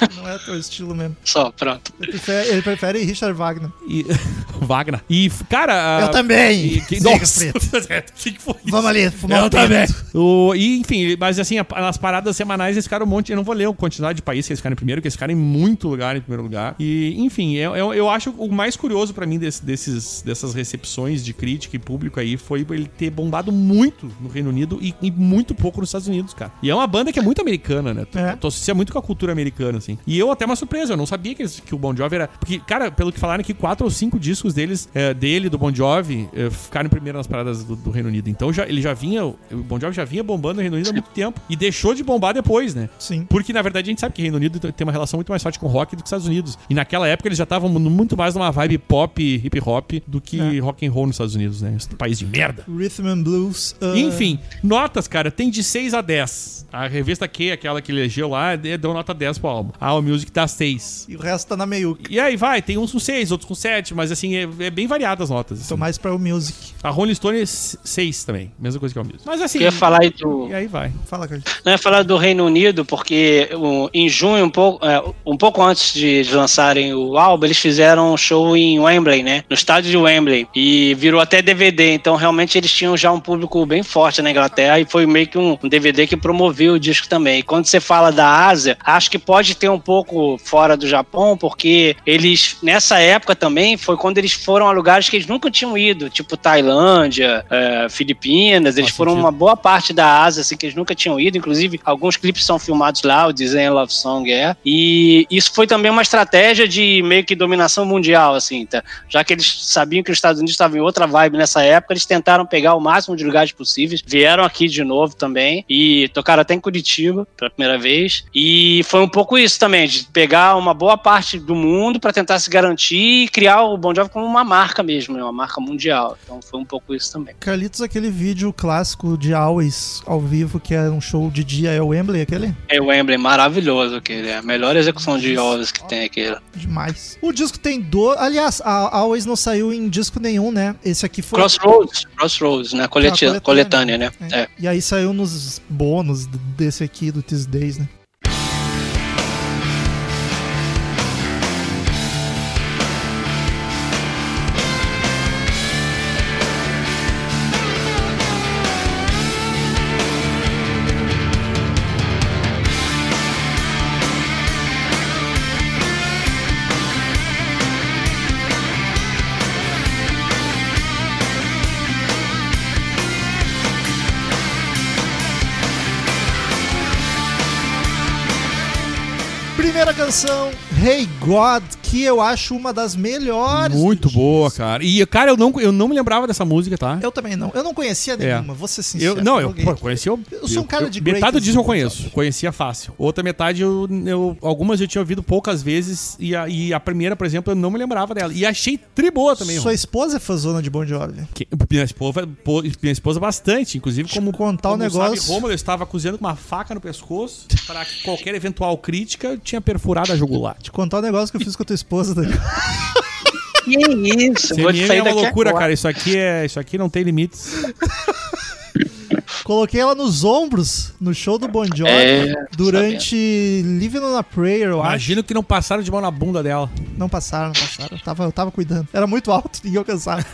Não é teu estilo mesmo. Só, pronto. Ele prefere, ele prefere Richard Wagner. E Wagner. E, cara... Eu também. E, que, nossa, Preto. É, que que foi isso? Vamos ali, fumar Eu um também. O, e, enfim, mas assim, a- nas paradas semanais eles ficaram um monte. Eu não vou ler a quantidade de países que eles ficaram em primeiro, que eles ficaram em muito lugar em primeiro lugar. E, enfim, eu, eu, eu acho o mais curioso pra mim desse- desses, dessas recepções de crítica e público aí foi ele ter bombado muito no Reino Unido e, e muito pouco nos Estados Unidos, cara. E é uma banda que é muito americana, né? Tu, É. tu associa muito com a cultura americana, assim. E eu até uma surpresa, eu não sabia que, eles- que o Bon Jovi era. Porque, cara, pelo que falaram aqui, quatro ou cinco discos deles, é, dele, do Bon Jovi, é, ficaram primeiro nas paradas do, do Reino Unido. Então já, ele já vinha. O Bon Jovi já vinha bombando no Reino Unido há muito tempo. E deixou de bombar depois, né? Sim. Porque, na verdade, a gente sabe que o Reino Unido tem uma relação muito mais forte com rock do que os Estados Unidos. E naquela época eles já estavam muito mais numa vibe pop, hip hop, do que É. rock and roll nos Estados Unidos, né? Esse país de merda. Rhythm and Blues. ah, Enfim, notas, cara, tem de 6 a 10. A revista Q, aquela que elegeu lá, de- deu nota 10 pro álbum. A All Music dá 6. E o resto tá na meiuca. E aí vai, tem uns com 6, outros com 7, mas assim, é, é bem variadas as notas. assim. Tô mais pra o Music. A Rolling Stone é 6 também, mesma coisa que a All Music. Mas assim, Eu ia falar aí do, e aí vai. Fala, Carlos. Não ia falar do Reino Unido, porque em junho, um pouco, é, um pouco antes de, lançarem o álbum, eles fizeram um show em Wembley, né? No estádio de Wembley. E virou até DVD. Então, realmente, eles tinham já um público bem forte na Inglaterra e foi meio que um, um DVD que promoveu o disco também. E quando você fala da Ásia, acho que pode ter um pouco fora do Japão, porque eles, nessa época também, foi quando eles foram a lugares que eles nunca tinham ido, tipo Tailândia, é, Filipinas. Eles foram sentido. uma boa parte da Ásia, assim, que eles nunca tinham ido. Inclusive, alguns clipes são filmados lá, o Design Love Song é. E isso foi também uma estratégia de meio que dominação mundial, assim, tá? Já que eles sabiam que os Estados Unidos estavam em outra vibe nessa época, eles tentaram pegar o máximo de lugares possíveis. Vieram aqui de novo também e tocaram até em Curitiba pela primeira vez. E foi um pouco isso também, de pegar uma boa parte do mundo para tentar se garantir e criar o Bon Jovi como uma marca mesmo, né? Uma marca mundial. Então foi um pouco isso também. Carlitos, aquele vídeo clássico de Always ao vivo, que é um show de dia, é o Wembley, aquele? É o Wembley, maravilhoso aquele. É a melhor execução de Elvis que tem aquele. Demais. O disco tem do. Aliás, a Always não saiu em disco nenhum, né? Esse aqui foi. Crossroads, Crossroads, né? Coleti- Ah, coletânea, né? É. É. E aí saiu nos bônus desse aqui, do These Days, né? Primeira canção, Hey God, que eu acho uma das melhores. Muito boa, cara. E, cara, eu não, eu não me lembrava dessa música, tá? Eu também não. Eu não conhecia É. nenhuma, vou ser sincero. Eu, não, eu pô, aqui. conhecia. Eu, Eu sou um cara de Metade do disco eu conheço. sabe? Conhecia fácil. Outra metade, eu, eu- algumas eu tinha ouvido poucas vezes. E a, e a primeira, por exemplo, eu não me lembrava dela. E achei tri boa também. Sua esposa é fãzona de Bon Jovi. Que- minha, esposa, pô, minha esposa bastante. Inclusive, como, contar o como negócio. sabe, Rômulo estava cozinhando com uma faca no pescoço para que qualquer eventual crítica tinha perfurado a jugular. Contar o negócio que eu fiz com a tua esposa. Dani. Que isso, vou te sair é uma daqui loucura, agora. cara. Isso aqui, é, isso aqui não tem limites. Coloquei ela nos ombros no show do Bon Jovi É, durante Living on a Prayer, eu acho. Imagino que não passaram de mão na bunda dela. Não passaram, não passaram. Eu tava, eu tava cuidando. Era muito alto, ninguém alcançava.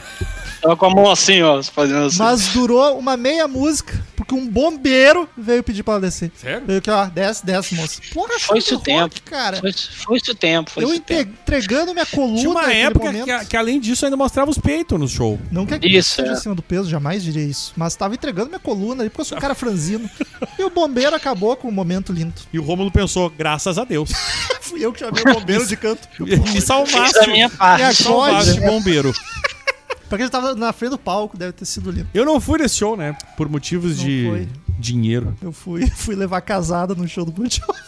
Tava com a mão assim, ó, fazendo assim. Mas durou uma meia música, porque um bombeiro veio pedir pra ela descer. Sério? Veio aqui, ó, desce, desce, moça. Porra, Foi-se do o tempo. cara. Foi, foi isso o tempo, foi eu isso tempo. entregando minha coluna Tinha uma época que, que, além disso, ainda mostrava os peitos no show. Não que Isso, seja é. acima do peso, jamais diria isso. Mas tava entregando minha coluna ali, porque eu sou um cara franzino. e o bombeiro acabou com um momento lindo. E o Rômulo pensou, graças a Deus. Fui eu que chamei o bombeiro de canto. Me salvaste. Fiz a minha parte. É, Salvaste, bombeiro. Porque ele tava na frente do palco, deve ter sido lindo. Eu não fui nesse show, né? Por motivos Não de foi. dinheiro. Eu fui, fui levar casada no show do Bon Jovi.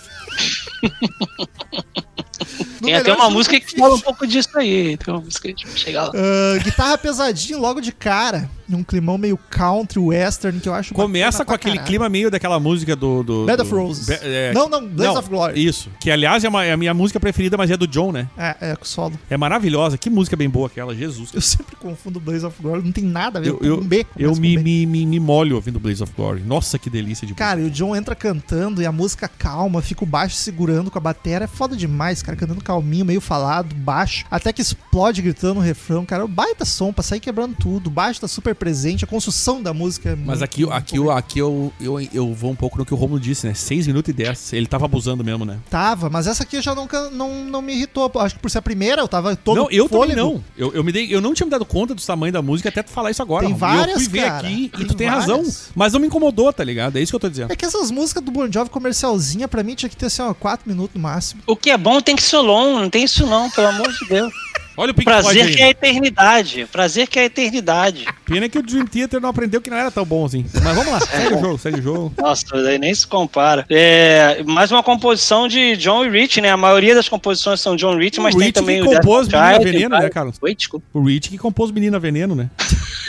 Tem até uma música que fala um pouco disso aí. Tem uma música que chega lá. Ah, guitarra pesadinha logo de cara. Num climão meio country, western, que eu acho Começa com aquele caralho. clima meio daquela música do. do Bed do- of Roses. Be- é, Não, não, Blaze of Glory. Isso. Que aliás é, uma- é a minha música preferida, mas é do John, né? É, é, com solo. É maravilhosa. Que música bem boa aquela, Jesus. Eu sempre confundo Blaze of Glory, não tem nada a ver Eu, com eu, um B. eu me, B. me, me, me molho ouvindo Blaze of Glory. Nossa, que delícia de Cara, e o John entra cantando e a música calma, fica o baixo segurando com a bateria. É foda demais, cara, cantando com calminho, meio falado, baixo, até que explode gritando no refrão, cara. Baita som pra sair quebrando tudo. O baixo tá super presente, a construção da música é Mas muito- aqui, aqui, muito aqui eu, eu, eu vou um pouco no que o Romulo disse, né? 6 minutos e 10. Ele tava abusando mesmo, né? Tava, mas essa aqui já não, não, não me irritou. Acho que por ser a primeira, eu tava todo não, eu fôlego. também não. Eu, eu, me dei, eu não tinha me dado conta do tamanho da música até tu falar isso agora. Tem várias, Eu fui ver cara. aqui Tem e tu tem várias. razão. Mas não me incomodou, tá ligado? É isso que eu tô dizendo. É que essas músicas do Bon Jovi comercialzinha, pra mim, tinha que ter assim, ó, 4 minutos no máximo. O que é bom tem que ser longo, não tem isso não, pelo amor de Deus. Olha o Pink Floyd Prazer aí. que é a eternidade. Prazer que é a eternidade. Pena que o Dream Theater não aprendeu que não era tão bom assim. Mas vamos lá, segue o jogo, segue o jogo. Nossa, daí nem se compara. É, mais uma composição de John e Rich, né? A maioria das composições são John Rich, O mas Rich tem também que o compôs Menina Child, Veneno, né, Carlos? Oi, desculpa. O Rich que compôs Menina Veneno, né?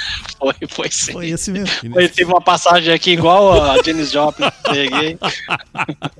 Foi, foi sim. Foi esse mesmo. Foi, teve uma passagem aqui igual a Janis Joplin. Peguei.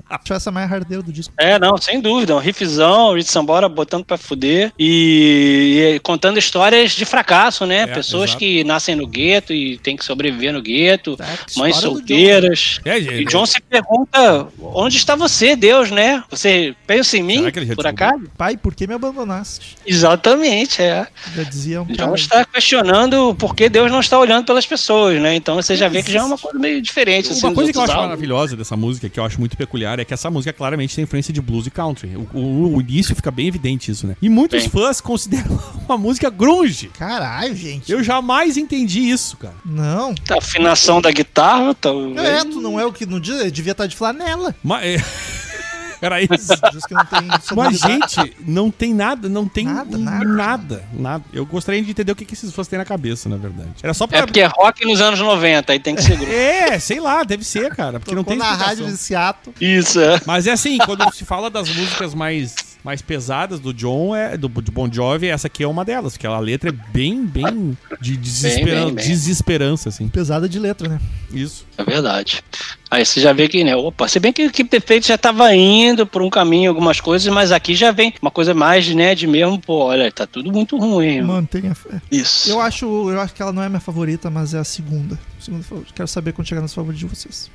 Acho essa mais hardeira do disco. É, não, sem dúvida. Um riffzão, Rich Sambora botando pra fuder. E, e contando histórias de fracasso, né? É, Pessoas exato. que nascem no gueto e tem que sobreviver no gueto. Tá? Mães História do solteiras. É, E John se pergunta: onde está você, Deus, né? Você pensa em mim, por acaso? John. Pai, por que me abandonaste? Exatamente, é. Já dizia um John cara. está questionando por que Deus não está olhando pelas pessoas, né? Então você já vê que já é uma coisa meio diferente. assim, Uma dos coisa que eu acho álbuns. maravilhosa dessa música, que eu acho muito peculiar, é que essa música claramente tem influência de blues e country. O, o- o início fica bem evidente isso, né? E muitos Bem. fãs consideram uma música grunge. Caralho, gente. Eu jamais entendi isso, cara. Não. A afinação da guitarra, talvez. É, tu não é o que não diz, devia estar de flanela. Mas, é... Era isso. Diz que não tem Mas, gente, não tem nada, não tem Nada, nada, nada. nada, Eu gostaria de entender o que, que esses fãs têm na cabeça, na verdade. Era só pra... É porque é rock nos anos 90, aí tem que ser grupo. É, sei lá, deve ser, cara, porque não Tocou tem na rádio de Seattle. Isso, é. Mas é assim, quando se fala das músicas mais, mais pesadas do John, é, do, do Bon Jovi, essa aqui é uma delas, porque a letra é bem, bem de desesperan bem, bem. desesperança, assim. Pesada de letra, né? Isso. É verdade. Aí você já vê que, né? Opa, se bem que o Keep the Faith já tava indo por um caminho, algumas coisas, mas aqui já vem uma coisa mais, né, de mesmo, pô, olha, tá tudo muito ruim. mano. Mantenha fé. Isso. Eu acho, eu acho que ela não é minha favorita, mas é a segunda. segunda favorita. Quero saber quando chegar nas favoritas de vocês.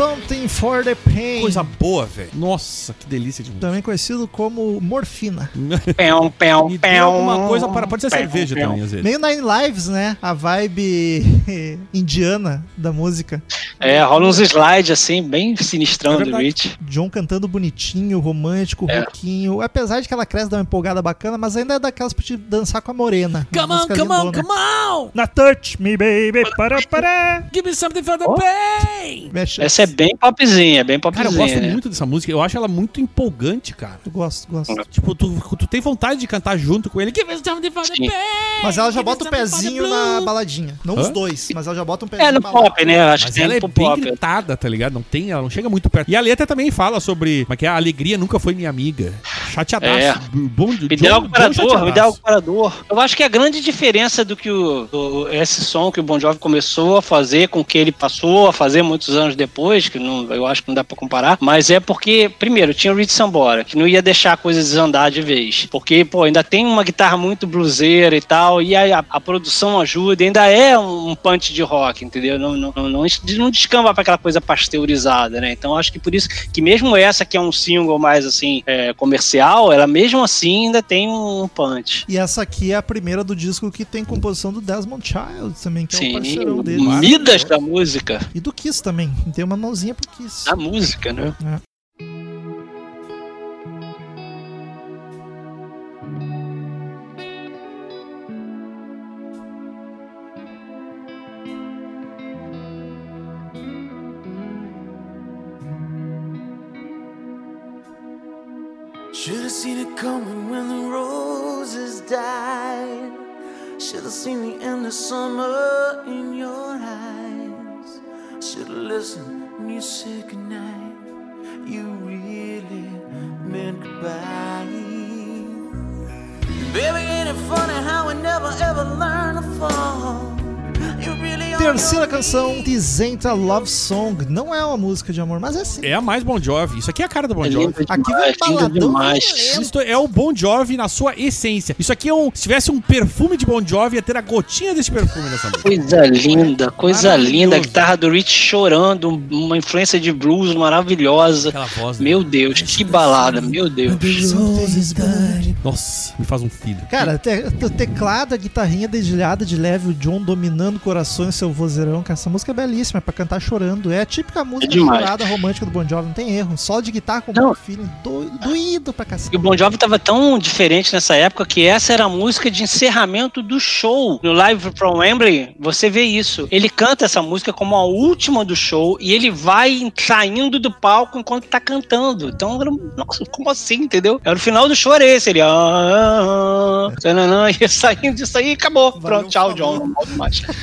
Something for the Pain. Coisa boa, velho. Nossa, que delícia de música. Também conhecido como morfina. Pão, pão, pão. alguma coisa para. Pode ser Pão, cerveja pão. também, às vezes. Meio Nine Lives, né? A vibe indiana da música. É, rola uns slides assim, bem É sinistrão do verdade. Rich. John cantando bonitinho, romântico, É. roquinho. Apesar de que ela cresce, dá uma empolgada bacana, mas ainda é daquelas pra te dançar com a morena. Come on, come on, come on! Na touch me, baby, para, para. Give me something for the Oh. pain! Essa é bem popzinha, bem popzinha. Cara, eu gosto né? muito dessa música. Eu acho ela muito empolgante, cara. Eu gosto, gosto. Tipo, tu, tu tem vontade de cantar junto com ele. Mas ela já bota o pezinho na baladinha. Não Hã? os dois, mas ela já bota um pezinho É, no na balada. pop, né? Acho Mas que ela é bem pop. gritada, tá ligado? Não tem, ela não chega muito perto. E a letra também fala sobre como é que é, a alegria nunca foi minha amiga. Chateadaço. É. Bom, Me dá algo para dor, me dá algo para dor. Eu acho que a grande diferença do que o, o- esse som que o Bon Jovi começou a fazer com o que ele passou a fazer muitos anos depois, que não, eu acho que não dá pra comparar, mas é porque, primeiro, tinha o Rich Sambora, que não ia deixar a coisa desandar de vez. Porque, pô, ainda tem uma guitarra muito bluseira e tal, e a, a produção ajuda, ainda é um punch de rock, entendeu? Não, não, não, não, descamba pra aquela coisa pasteurizada, né? Então acho que por isso que mesmo essa que é um single mais assim, é, comercial, ela mesmo assim ainda tem um punch. E essa aqui é a primeira do disco que tem composição do Desmond Child também, que é Sim, parceirão dele. Midas da música. E do Kiss também. Tem uma mãozinha pro Kiss. Da música, né? Should have seen it coming when the roses died. Should have seen the end of summer in your eyes. Should have listened when you said goodnight, you really meant goodbye. Baby, ain't it funny how we never ever learn to fall? Terceira canção, Dizenta Love Song. Não é uma música de amor, mas é sim. É a mais Bon Jovi. Isso aqui é a cara do Bon É Jovi. Aqui demais, vem lindo baladão demais. Isto é o Bon Jovi na sua essência. Isso aqui é um. Se tivesse um perfume de Bon Jovi, ia ter a gotinha desse perfume nessa música. Coisa linda, coisa linda. A guitarra do Rich chorando, uma influência de blues maravilhosa. Aquela voz. né? Meu Deus, que balada, meu Deus. Nossa, me faz um filho. Cara, te, te- teclado, a guitarrinha dedilhada de leve, o John dominando corações, seu vozeirão. Cara, essa música é belíssima, é pra cantar chorando. É a típica música demais. chorada romântica do Bon Jovi, não tem erro. Só de guitarra com Não. bom feeling, do, doído pra cacete. E o Bon Jovi tava tão diferente nessa época que essa era a música de encerramento do show. No Live from Wembley, você vê isso. Ele canta essa música como a última do show e ele vai saindo do palco enquanto tá cantando. Então, era, um- nossa, como assim, entendeu? Era o final do show era esse. Ele, ah, ah, ah, ia saindo disso aí e acabou. Valeu, Pronto, tchau. John. Não volto mais.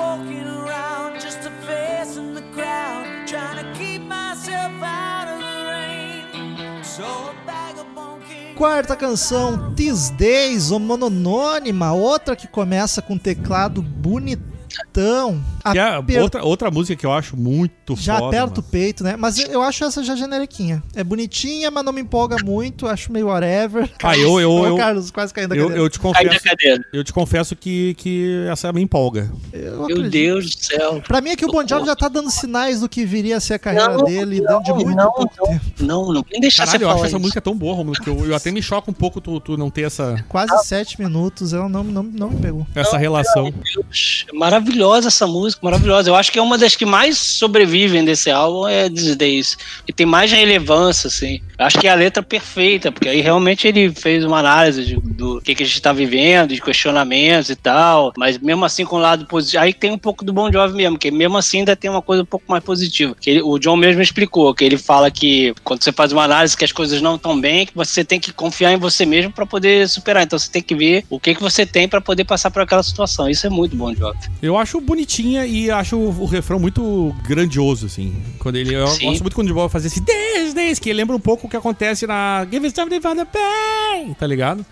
walking around just a face in the crowd, trying to keep myself out of the rain. So a. Quarta canção, These Days, Mononônima, outra que começa com teclado bonitão. Que é outra, outra música que eu acho muito Já foda. aperta o peito, né? Mas eu acho essa já generiquinha. É bonitinha, mas não me empolga muito. Acho meio whatever. Ah, eu- eu- eu- Carlos, quase caindo da Eu, cadeira. eu te confesso, cadeira. eu te confesso que, que essa me empolga. Eu Meu. Deus do céu. Pra mim é que o Bon Jovi já tá dando sinais do que viria a ser a carreira Não, dele dentro de não, muito não, pouco não. tempo. Não, não vem deixar Caralho, você eu acho essa música tão boa, Romulo, que eu, eu até me choca um pouco tu, tu não ter essa, Quase sete minutos, ela não, não, não me pegou. essa relação. Deus, maravilhosa essa música, maravilhosa. Eu acho que é uma das que mais sobrevivem desse álbum é These Days. E tem mais relevância, assim. Eu acho que é a letra perfeita, porque aí realmente ele fez uma análise de- do que, que a gente tá vivendo, de questionamentos e tal. Mas mesmo assim, com o lado positivo. Aí tem um pouco do Bon Jovi mesmo, que mesmo assim ainda tem uma coisa um pouco mais positiva. Que ele- o John mesmo explicou, que ele fala que quando você faz uma análise que as coisas não estão bem, que você tem que confiar em você mesmo para poder superar. Então você tem que ver o que, que você tem para poder passar por aquela situação. Isso é muito Bon Jovi. Eu acho bonitinha e acho o, o refrão muito grandioso, assim. Quando ele, eu Sim. gosto muito quando o Bob fazer esse this, que lembra um pouco o que acontece na Give It Something for the Pain, tá ligado?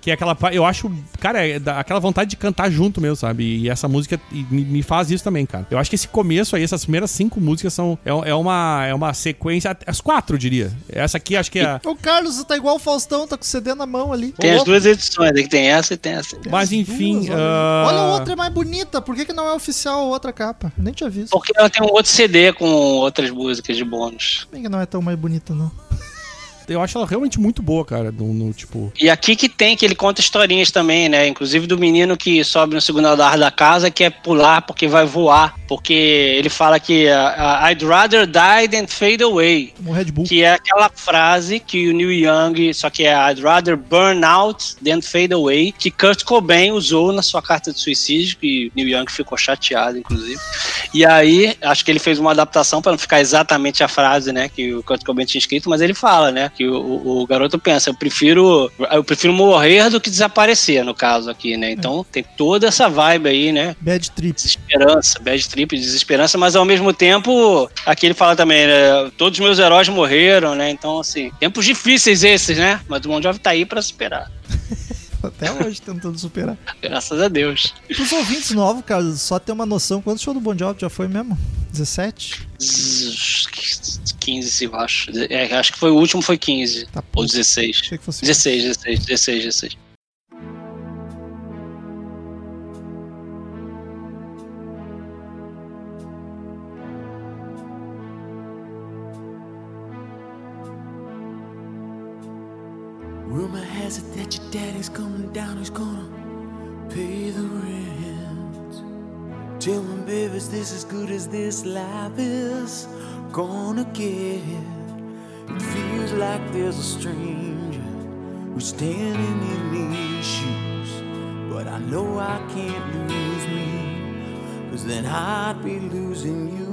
Que é aquela. Eu acho, cara, é da- aquela vontade de cantar junto mesmo, sabe? E essa música e me, me faz isso também, cara. Eu acho que esse começo aí, essas primeiras cinco músicas são. É, é uma, é uma sequência. As quatro, eu diria. Essa aqui acho que é. O Carlos tá igual o Faustão, tá com o CD na mão ali. Tem as duas edições, aí que tem essa e tem essa. Mas as enfim. duas, olha, ah, olha a outra é mais bonita, por que, que não é oficial outra capa? Nem tinha visto. Porque ela tem um outro CD com outras músicas de bônus. Por que não é tão mais bonita, não? Eu acho ela realmente muito boa, cara. No, no, tipo. E aqui que tem, que ele conta historinhas também, né? Inclusive do menino que sobe no segundo andar da casa, que é pular porque vai voar. Porque ele fala que ah, ah, I'd rather die than fade away. O Red Bull. Que é aquela frase que o Neil Young, só que é I'd rather burn out than fade away, que Kurt Cobain usou na sua carta de suicídio, que Neil Young ficou chateado, inclusive. E aí, acho que ele fez uma adaptação para não ficar exatamente a frase, né, que o Kurt Cobain tinha escrito, mas ele fala, né, que o, o- garoto pensa, eu prefiro, eu prefiro morrer do que desaparecer, no caso aqui, né? Então tem toda essa vibe aí, né? Bad Trip. Desesperança, bad trip, desesperança, mas ao mesmo tempo, aqui ele fala também, né, todos os meus heróis morreram, né? Então, assim, tempos difíceis esses, né? Mas o Bon Jovi tá aí pra superar. Até hoje tentando superar. Graças a Deus. E pros ouvintes novos, cara, só ter uma noção, quantos show do Bon Jovi já foi mesmo? 17? Zzz, 15, eu acho. É, acho que foi o último, foi 15. Tá Ou pouco. 16. Achei que fosse 16, 16, 16, 16. That your daddy's coming down, he's gonna pay the rent. Tell me, baby, is this as good as this life is gonna get? It feels like there's a stranger who's standing in these shoes. But I know I can't lose me, cause then I'd be losing you.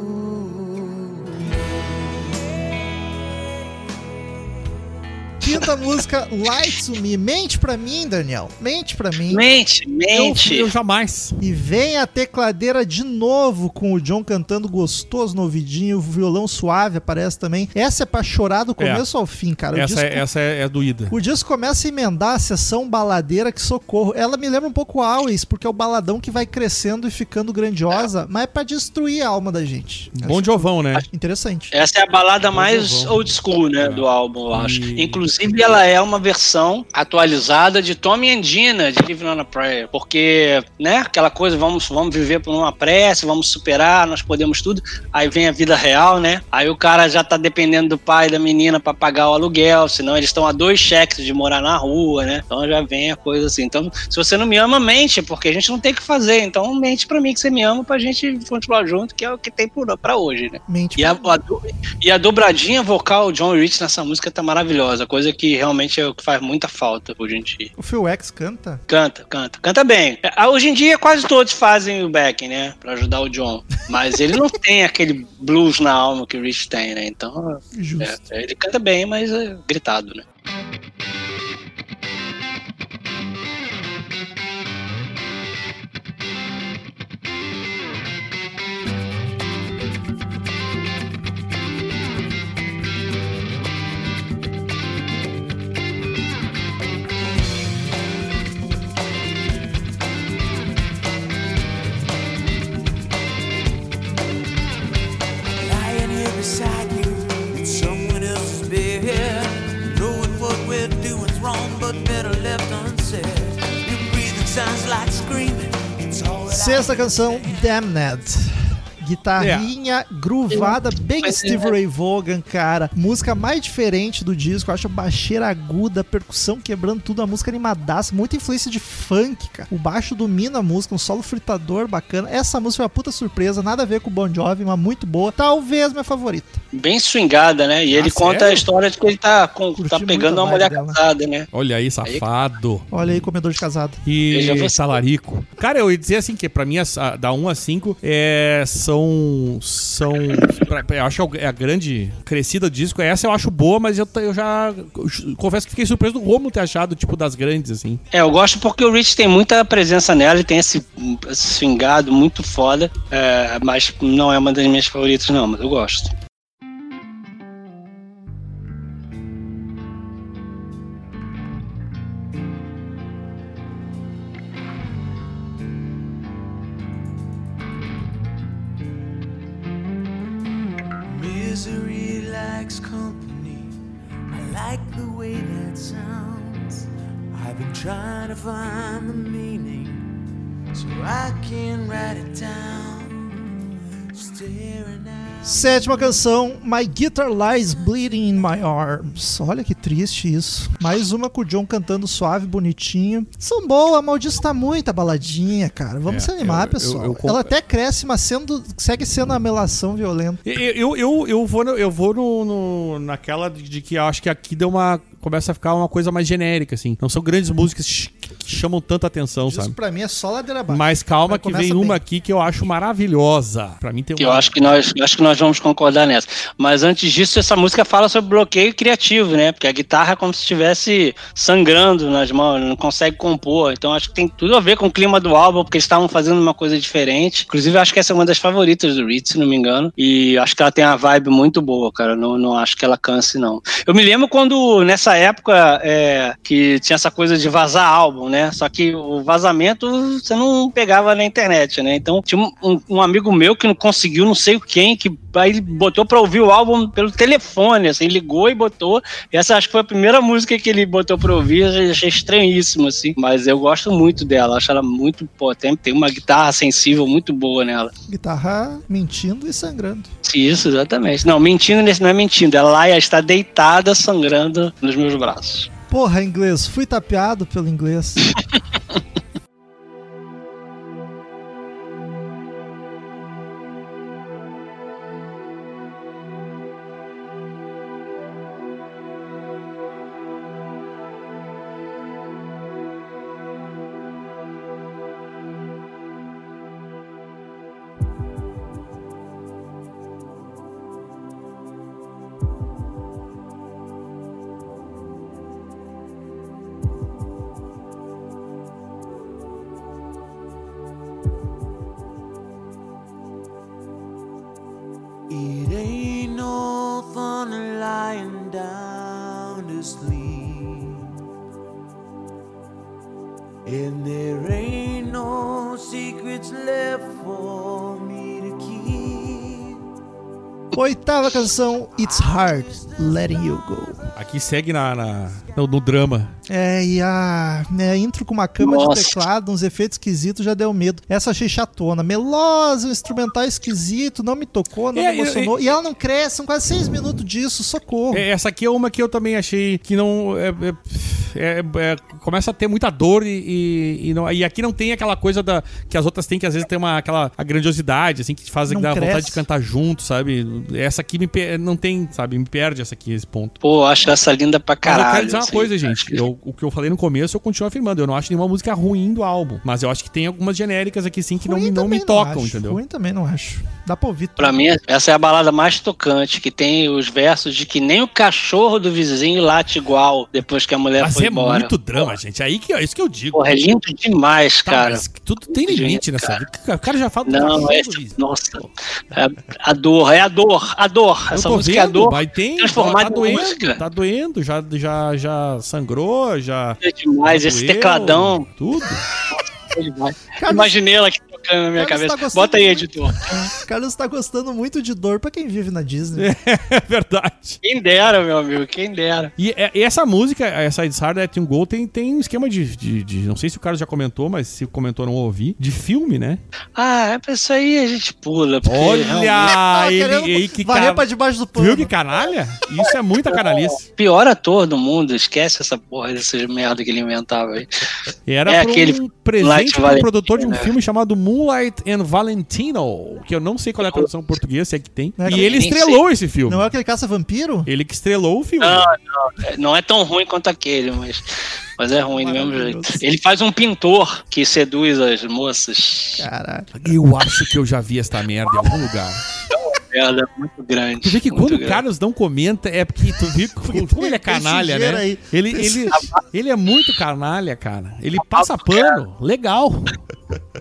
Quinta música, Light to Me. Mente pra mim, Daniel. Mente pra mim. Mente, Eu, mente. eu jamais. E vem a tecladeira de novo com o John cantando gostoso no ouvidinho, o violão suave aparece também. Essa é pra chorar do começo ao fim, cara. O Essa, disco, é, essa é, é doída. o disco começa a emendar a sessão baladeira que socorro. Ela me lembra um pouco Always, porque é o baladão que vai crescendo e ficando grandiosa, mas é pra destruir a alma da gente. Bom Jovão, né? Interessante. Essa é a balada mais bom. old school, né, É. do álbum, eu acho. E- Inclusive, ela é uma versão atualizada de Tommy and Dina, de Living on a Prayer. Porque, né, aquela coisa, vamos, vamos viver por uma prece, vamos superar, nós podemos tudo. Aí vem a vida real, né? Aí o cara já tá dependendo do pai da menina pra pagar o aluguel, senão eles estão a dois cheques de morar na rua, né? Então já vem a coisa assim. Então, se você não me ama, mente, porque a gente não tem o que fazer. Então, mente pra mim que você me ama pra gente continuar junto, que é o que tem por, pra hoje, né? Mente E a, a e a dobradinha vocal John Rich nessa música tá maravilhosa, coisa que realmente é o que faz muita falta hoje em dia. O Phil X canta? Canta, canta, canta bem. É, Hoje em dia quase todos fazem o backing, né, Pra ajudar o John, mas ele não tem aquele blues na alma que o Rich tem, né? Então, Justo. é, ele canta bem, mas é gritado, né? Sexta canção, Damned. Guitarrinha groovada, bem Mas, Steve é- Ray Vaughan, cara. Música mais diferente do disco, eu acho a baixeira aguda, percussão quebrando tudo, a música animadaça, muita influência de funk, cara. O baixo domina a música, um solo fritador bacana. Essa música foi uma puta surpresa, nada a ver com o Bon Jovi, mas muito boa. Talvez minha favorita. Bem swingada, né? E ele conta sério? a história de que ele tá, com, tá pegando a uma mulher dela. casada, né? Olha aí, safado. Olha aí, comedor de casado. E você. talarico. Cara, eu ia dizer assim que pra mim, da 1 a 5, é, são. São. pra- eu acho que é a grande crescida do disco. Essa eu acho boa, mas eu, eu já. eu confesso que fiquei surpreso do Romulo ter achado, tipo, das grandes, assim. É, eu gosto porque o Rich tem muita presença nela, ele tem esse, esse swingado muito foda, é, mas não é uma das minhas favoritas, não, mas eu gosto. Sétima canção, My Guitar Lies Bleeding in My Arms. Olha que triste isso. Mais uma com o John cantando suave, bonitinho. São boa, disco tá muita baladinha, cara. Vamos É, se animar, eu- pessoal. eu- eu Ela até cresce, mas sendo, segue sendo a melação violenta. Eu, eu, eu, vou, no- eu vou no, no- naquela de, que acho que aqui deu uma. Começa a ficar uma coisa mais genérica, assim. Não são grandes músicas que chamam tanta atenção, O disco sabe? pra mim é só ladeira abaixo. Mas calma que vem começa uma bem. aqui que eu acho maravilhosa. Pra mim tem uma. eu acho que nós eu acho que nós vamos concordar nessa. Mas antes disso, essa música fala sobre bloqueio criativo, né? Porque a guitarra é como se estivesse sangrando nas mãos, não consegue compor. Então acho que tem tudo a ver com o clima do álbum, porque eles estavam fazendo uma coisa diferente. Inclusive, acho que essa é uma das favoritas do Reed, se não me engano. E acho que ela tem uma vibe muito boa, cara. Não, não acho que ela canse, não. Eu me lembro quando, nessa época, é, que tinha essa coisa de vazar álbum, né? Só que o vazamento você não pegava na internet, né? Então tinha um, um- amigo meu que não conseguiu, não sei quem, que aí ele botou pra ouvir o álbum pelo telefone, assim, ligou e botou. E essa acho que foi a primeira música que ele botou pra ouvir, eu achei estranhíssimo, assim. Mas eu gosto muito dela, acho ela muito potente, tem uma guitarra sensível muito boa nela. Guitarra mentindo e sangrando. Isso, exatamente. Não, mentindo não é mentindo, ela está deitada sangrando nos meus braços. Porra, inglês, fui tapeado pelo inglês. Oitava canção, It's Hard, Letting You Go. Aqui segue na, na- no, no drama. É, e a né, intro com uma cama Nossa. de teclado, uns efeitos esquisitos, já deu medo. Essa achei chatona. Melosa, um instrumental esquisito, não me tocou, não É, me emocionou. E ela não cresce, são quase seis minutos disso, socorro. É, Essa aqui é uma que eu também achei que não. é- é- é- começa a ter muita dor e, e, e não- e aqui não tem aquela coisa da, que as outras têm, que às vezes tem uma, aquela a grandiosidade, assim, que te faz Não dar vontade de cantar junto, sabe? Essa aqui me não tem, sabe? Me perde essa aqui, esse ponto. Pô, acho essa linda pra Mas caralho. eu quero dizer uma assim. coisa, gente. Eu- o que eu falei no começo, eu continuo afirmando. Eu não acho nenhuma música ruim do álbum. Mas eu acho que tem algumas genéricas aqui, sim, que não, Ruim não me tocam, acho. entendeu? Ruim também não acho. Dá pra ouvir. Pra mim, essa é a balada mais tocante, que tem os versos de que nem o cachorro do vizinho late igual depois que a mulher Mas foi é muito drama, gente. Aí que é isso que eu digo. Porra, é lindo demais, Tá, cara. mas tudo tem limite nessa Cara. vida. O cara já fala Não, é. vizinho. Nossa. É a dor, é a dor, a dor. Eu Essa música é a vendo, dor. mas tem, transformada tá em doendo, música. tá doendo, já, já, já sangrou, já É demais, esse tecladão. tudo. é demais. Carlos- Imaginei ela aqui tocando na minha Carlos tá cabeça. gostando Bota aí, muito. editor. Carlos tá gostando muito de dor pra quem vive na Disney. É verdade. Quem dera, meu amigo, quem dera. E, é- e essa música, essa It's Hard At You Go, tem, tem um esquema de, de, de- Não sei se o cara já comentou, mas se comentou não ouvi. De filme, né? Ah, é pra isso aí a gente pula. realmente- Olha! Tava ele, querendo ele que varrer ca- pra debaixo do pano. Viu que canalha? Isso é muita canalice. Pior ator do mundo, esquece essa porra dessas merda que ele inventava aí. E era É aquele um presente do Valentino, produtor de um né? filme chamado Moonlight and Valentino, que eu não sei qual é a tradução em português, se é que tem. É, e ele estrelou esse filme. Não é aquele caça-vampiro? Ele que estrelou o filme. Não, não, é- não é tão ruim quanto aquele, mas, mas é ruim do mesmo jeito. Ele faz um pintor que seduz as moças. Caralho. Eu acho que eu já vi esta merda em algum lugar. Merda muito grande. Tu vê que quando o grande. Carlos não comenta, é porque tu vê como, ele é canalha, né? aí. Ele, ele, ele é muito canalha, cara. Ele passa pano. Legal.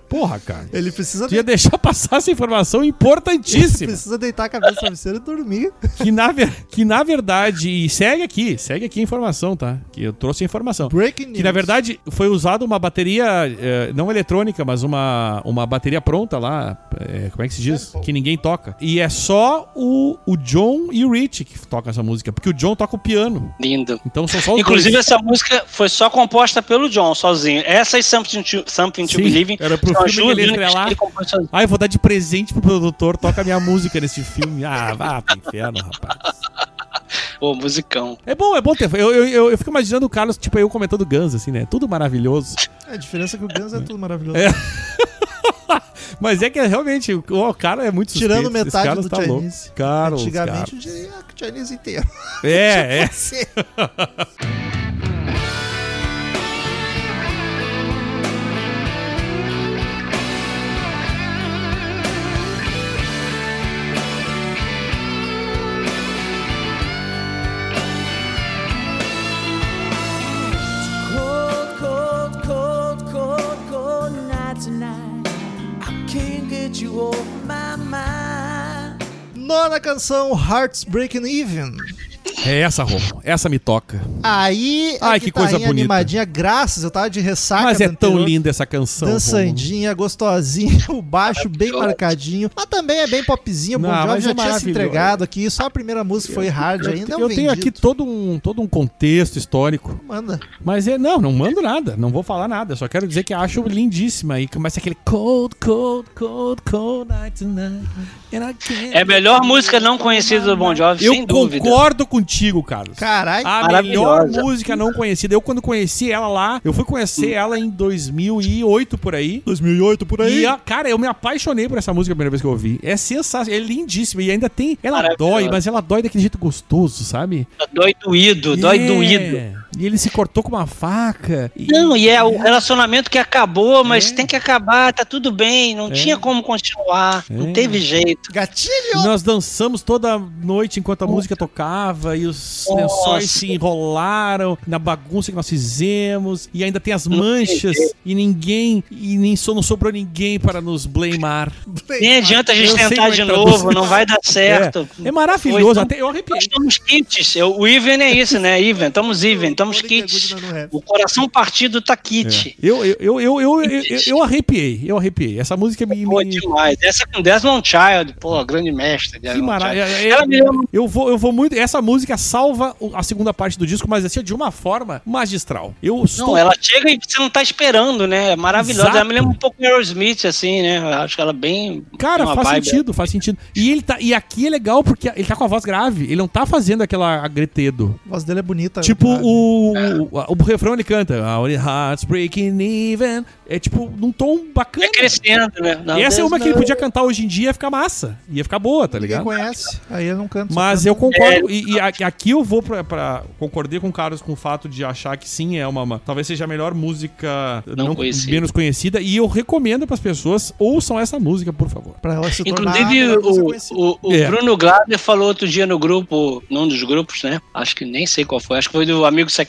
Porra, cara. Ele precisa, Tu ia deixar passar essa informação importantíssima. precisa deitar a cabeça no travesseiro e dormir. Que na, ver- que na verdade. E segue aqui, segue aqui a informação, tá? Que eu trouxe a informação. Breaking news. Que na verdade foi usada uma bateria, eh, não eletrônica, mas uma, uma bateria pronta lá. eh, como é que se diz? Que ninguém toca. E é só o, o John e o Rich que tocam essa música, porque o John toca o piano. Lindo. Então são só os Inclusive, dois. essa música foi só composta pelo John, sozinho. Essa e Something to, Something to Sim, Believe era pro filme que ele. Ah, eu vou dar de presente pro produtor, toca minha música nesse filme. Ah, vá pro inferno, rapaz. Pô, musicão. É bom, é bom ter. Eu, eu, eu, eu fico imaginando o Carlos, tipo, eu comentando Guns, assim, né? Tudo maravilhoso. A diferença é que o Guns é tudo maravilhoso. É. Mas é que realmente, o, o cara é muito suspeito. Tirando Esse metade Carlos do tá louco. Chinese. Carlos, Antigamente eu diria que o Chinese inteiro. cara. É, é. Nona canção, Hearts Breaking Even. É essa, Romo. Essa me toca. Aí, Ai, a que coisa guitarrinha bonita. animadinha, graças, eu tava de ressaca. Mas é da tão anterior, linda essa canção. Romulo. Dançandinha, gostosinha, o baixo bem marcadinho. Mas também é bem popzinho, o Bon Jovi já é tinha se entregado aqui. Só a primeira música foi hard ainda. é um Eu tenho aqui todo um, todo um contexto histórico. Manda. Mas é, não, não mando nada. Não vou falar nada. Só quero dizer que acho lindíssima. E começa aquele cold, cold, cold, cold night tonight. É a melhor música não conhecida do Bon Jovi, Eu sem dúvida. concordo contigo, Carlos. Caralho. A melhor música não conhecida. Eu, quando conheci ela lá, eu fui conhecer ela em 2008 por aí. 2008 por E, a- cara, eu me apaixonei por essa música a primeira vez que eu ouvi. É sensacional, é lindíssima. E ainda tem. Ela dói, mas ela dói daquele jeito gostoso, sabe? Dói doído, dói É. doído. E ele se cortou com uma faca. E... Não, e é o relacionamento que acabou, mas É. tem que acabar, tá tudo bem, não tinha como continuar, É. não teve jeito. Gatilho! Nós dançamos toda noite enquanto a música tocava e os Nossa. lençóis se enrolaram na bagunça que nós fizemos e ainda tem as manchas e ninguém e nem so, não sobrou ninguém para nos blamar. Nem adianta a gente Eu tentar é de que novo, não vai dar certo. É, é maravilhoso, Foi, até eu arrepiei. Nós estamos kits. Eu- O even é isso, né? Even, estamos even, estamos kits. O coração partido tá kit. Eu, eu, eu, eu, eu, eu, eu arrepiei, eu arrepiei. Essa música me. Pô, demais. Essa com Desmond Child, pô, grande mestre. que maravilha. É, Ela me lembra Eu vou, eu vou muito. Essa música salva o- a segunda parte do disco, mas assim, de uma forma magistral. Eu estou. Não, ela chega e você não tá esperando, né? É maravilhosa. Exato. Ela me lembra um pouco Aerosmith, assim, né? Eu acho ela bem. Cara, faz vibe- sentido, faz sentido. E ele tá. E aqui é legal porque ele tá com a voz grave. Ele não tá fazendo aquela agretedo. A voz dele é bonita. Tipo, grave. O, o, o refrão ele canta. Our hearts breaking even. É tipo, num tom bacana. É crescendo, né? Não, E essa é uma que ele podia cantar hoje em dia ia ficar massa. Ia ficar boa, tá Ninguém ligado? conhece. Aí eu não canto. Mas eu concordo, e, e a- aqui eu vou pra, pra concordei com o Carlos com o fato de achar que sim, é uma, uma- talvez seja a melhor música Não conhecida. menos conhecida, e eu recomendo pras pessoas, ouçam essa música, por favor. Pra ela se tornar Inclusive, o, conhecida. o, o É. Bruno Glader falou outro dia no grupo, num dos grupos, né? Acho que nem sei qual foi, acho que foi do Amigo Secreto.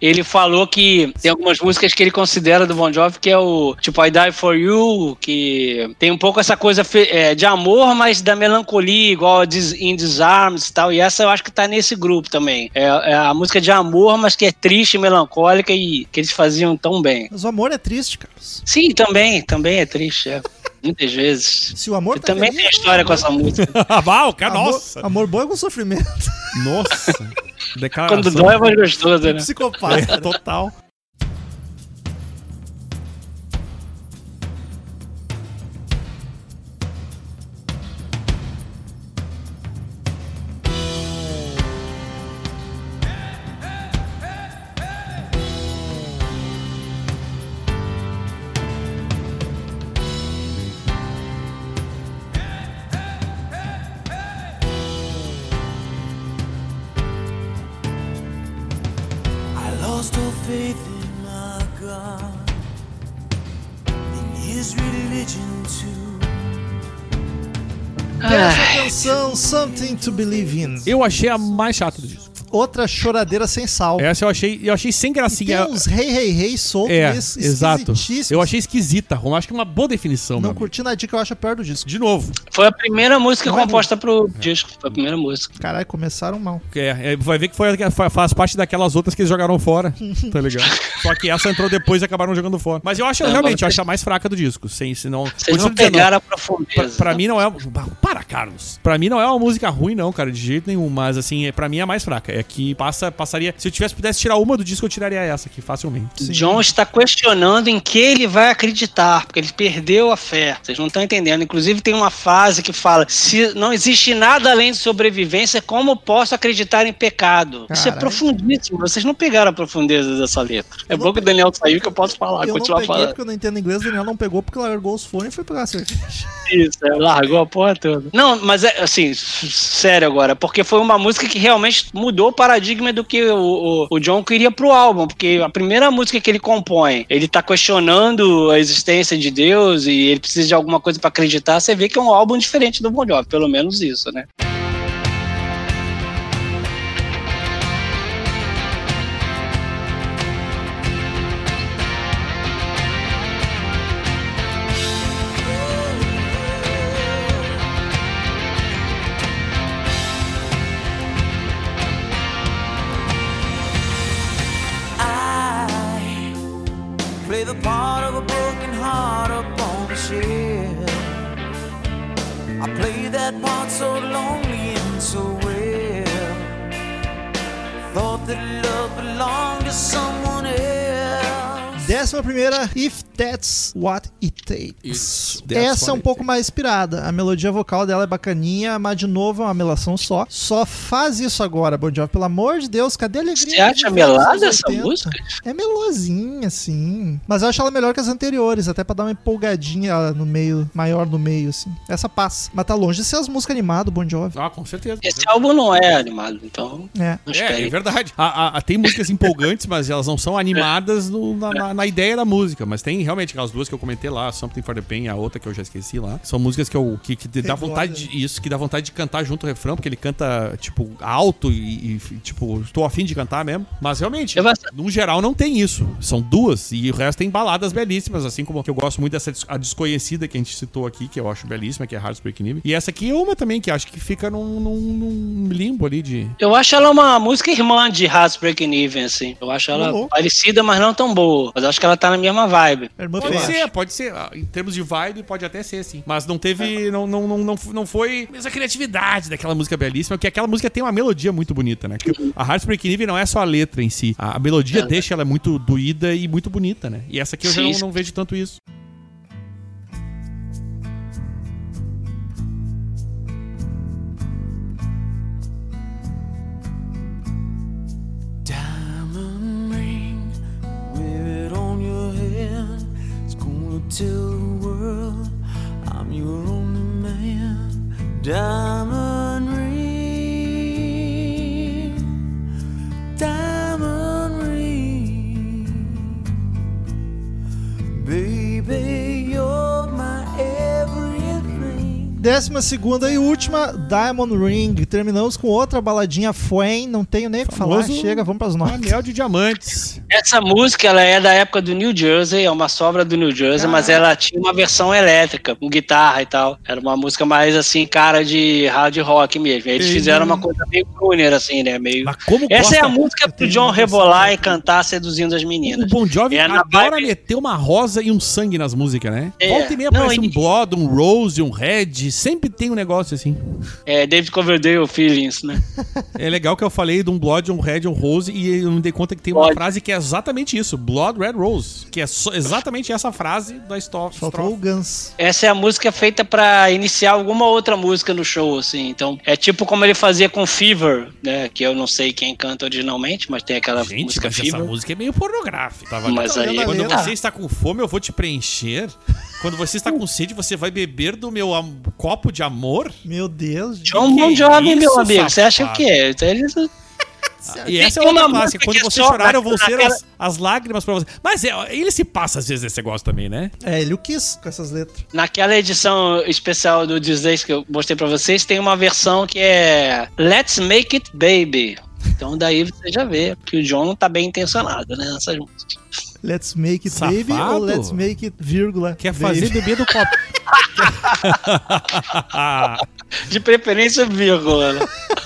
Ele falou que tem algumas músicas que ele considera do Bon Jovi, que é o tipo I Die For You, que tem um pouco essa coisa é, de amor, mas da melancolia, igual In Disarms e tal. E essa eu acho que tá nesse grupo também. É, é a música de amor, mas que é triste, melancólica e que eles faziam tão bem. Mas o amor é triste, Carlos. Sim, também, também é triste, é. Muitas vezes. Se o amor Eu tá também tenho história com essa música. ah, o cara, amor, nossa! amor bom é com sofrimento. Nossa! Declaração. Quando dói é mais gostoso, né? Psicopata. Total. To Believe in. Eu achei a mais chata do disco. Outra choradeira sem sal. Essa eu achei, eu achei sem E gracinha. tem uns rei, rei, rei soltos, É, exato. Eu achei esquisita, Rom. Acho que é uma boa definição, Não curti na dica, eu acho a pior do disco. De novo. foi a primeira música Não é composta pro disco. Foi a primeira música. Caralho, começaram mal. É, é, vai ver que foi, fa- faz parte daquelas outras que eles jogaram fora, tá ligado? Só que essa entrou depois e acabaram jogando fora. Mas eu acho, Não, realmente, eu acho a mais fraca do disco. Sem, senão, Vocês não dizendo, pegaram a Pra, profundeza. pra mim não é. Para, Carlos. Pra mim não é uma música ruim, não, cara, de jeito nenhum. Mas assim, é, pra mim é a mais fraca. É que passa, passaria. Se eu tivesse pudesse tirar uma do disco, eu tiraria essa aqui, facilmente. John está questionando em que ele vai acreditar, porque ele perdeu a fé. Vocês não estão entendendo. Inclusive, tem uma fase que fala: se não existe nada além de sobrevivência, como posso acreditar em pecado? Isso é Caralho. profundíssimo. Vocês não pegaram a profundeza dessa letra. É Eu bom não que o Daniel saiu que eu posso falar, eu não continuar peguei falando. porque eu não entendo inglês, o Daniel não pegou porque largou os fones e foi pegar a cerveja. Isso, é, largou a porra toda. Não, mas é assim, sério agora, porque foi uma música que realmente mudou paradigma do que o, o, o John queria pro álbum, porque a primeira música que ele compõe, ele tá questionando a existência de Deus e ele precisa de alguma coisa pra acreditar, você vê que é um álbum diferente do Bon Jovi, pelo menos isso, né? Décima primeira, If That's What It Takes. Isso, Essa é um pouco mais inspirada. A melodia vocal dela é bacaninha, mas de novo é uma melação só. Só faz isso agora, Bon Jovi. Pelo amor de Deus, cadê a alegria? Você acha melada essa 80? música? É melosinha, assim. Mas eu acho ela melhor que as anteriores, até pra dar uma empolgadinha no meio, maior no meio, assim. Essa passa. Mas tá longe de ser as músicas animadas, Bon Jovi. Ah, com certeza. Esse certeza. álbum não é animado, então É. É, é espere. verdade. A- a- a- tem músicas empolgantes, mas elas não são animadas no- na, na- na ideia da música. Mas tem realmente aquelas duas que eu comentei lá, Something for the Pain e a outra que eu já esqueci lá. São músicas que eu que, que dá vontade de, isso, que dá vontade de cantar junto ao refrão, porque ele canta, tipo, alto e, e, tipo, estou afim de cantar mesmo. Mas realmente, Eu no geral, não tem isso. São duas. E o resto tem baladas belíssimas, assim como que eu gosto muito dessa des- a desconhecida que a gente citou aqui, que eu acho belíssima, que é Heartbreak Nive. E essa aqui é uma também que acho que fica num, num- num limbo ali de. Eu acho ela uma música irmã de Heartbreaking Even, assim. Eu acho ela Louco. parecida, mas não tão boa. Mas acho que ela tá na mesma vibe. Irmã Pode ser, pode ser. Ah, Em termos de vibe, pode até ser, sim. Mas não teve. Não, não, não, não, não foi a mesma criatividade daquela música belíssima, porque aquela música tem uma melodia muito bonita, né? Porque a Heartbreak Nive não é só a letra em si. A, melodia É. deixa ela muito doída e muito bonita, né? E essa aqui eu já Sim, não, sim. não vejo tanto isso. Tell the world I'm your only man. Diamond ring, diamond ring. Baby, you're my everything. Décima segunda e última, Diamond Ring. Terminamos com outra baladinha Fuen. Não tenho nem o que falar. Chega, vamos pras notas. Anel de diamantes. Essa música ela é da época do New Jersey, é uma sobra do New Jersey, mas ela tinha uma versão elétrica, com guitarra e tal. Era uma música mais assim, cara de hard rock mesmo. Eles fizeram uma coisa meio crooner, assim, né? Meio. Mas como Essa é a música pro John rebolar e cantar seduzindo as O meninas. Bon Jovi É adora vibe- meter uma rosa e um sangue nas músicas, né? É. Volta e meia Não, aparece um e- Blood, um Rose, um Red. Sempre tem um negócio assim. É, David Coverdale Feelings, né? É legal que eu falei de um Blood, um Red, um Rose, e eu me dei conta que tem uma Blood. frase que é exatamente isso: Blood, Red, Rose. Que é só- exatamente essa frase da estrofe. Faltou o Guns. Essa é a música feita pra iniciar alguma outra música no show, assim. Então, é tipo como ele fazia com Fever, né? Que eu não sei quem canta originalmente, mas tem aquela Gente, música mas Fever. essa música é meio pornográfica. Tava Mas aí- Quando letra. você está com fome, eu vou te preencher. Quando você está com sede, você vai beber do meu copo de amor. Meu Deus. John Bon Jovi, meu amigo. Você acha safado? o quê? Então, eles- E essa é outra uma clássica. música Quando é você chorar, eu vou ser as, as lágrimas pra você. Mas é, ele se passa às vezes nesse negócio também, né? É, ele o quis com essas letras. Naquela edição especial do Disney que eu mostrei pra vocês, tem uma versão que é Let's Make It Baby. Então daí você já vê que o John não tá bem intencionado, né, nessas músicas. Let's make it Safado. baby ou let's make it vírgula. Quer baby? fazer bebê do copo. De preferência, vírgula. né?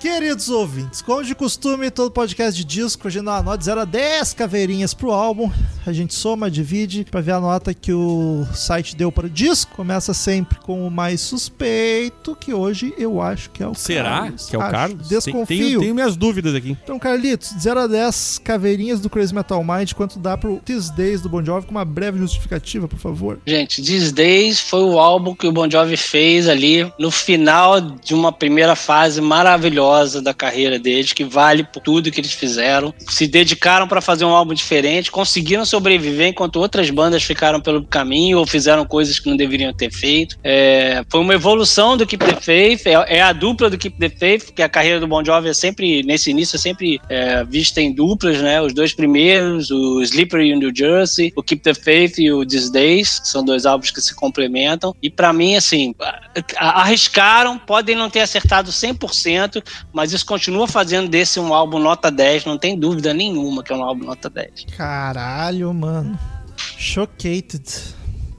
Queridos ouvintes, como de costume, todo podcast de disco, a gente dá uma nota de 0 a 10 caveirinhas pro álbum. A gente soma, divide pra ver a nota que o site deu para o disco. Começa sempre com o mais suspeito, que hoje eu acho que é o Será Carlos. que é o Acho. Carlos? Desconfio. Tenho, tenho minhas dúvidas aqui. Então, Carlitos, de 0 a 10 caveirinhas do Crazy Metal Mind, quanto dá pro These Days do Bon Jovi, com uma breve justificativa, por favor. Gente, These Days foi o álbum que o Bon Jovi fez ali no final de uma primeira fase maravilhosa da carreira deles, que vale por tudo que eles fizeram. Se dedicaram para fazer um álbum diferente, conseguiram sobreviver enquanto outras bandas ficaram pelo caminho ou fizeram coisas que não deveriam ter feito. É, foi uma evolução do Keep the Faith, é, é a dupla do Keep the Faith, porque a carreira do Bon Jovi é sempre, nesse início, é sempre é, vista em duplas, né? Os dois primeiros, o Slippery o New Jersey, o Keep the Faith e o These Days, que são dois álbuns que se complementam. E para mim, assim, arriscaram, podem não ter acertado 100%, mas isso continua fazendo desse um álbum nota 10, não tem dúvida nenhuma que é um álbum nota 10. Caralho, mano. Chocated.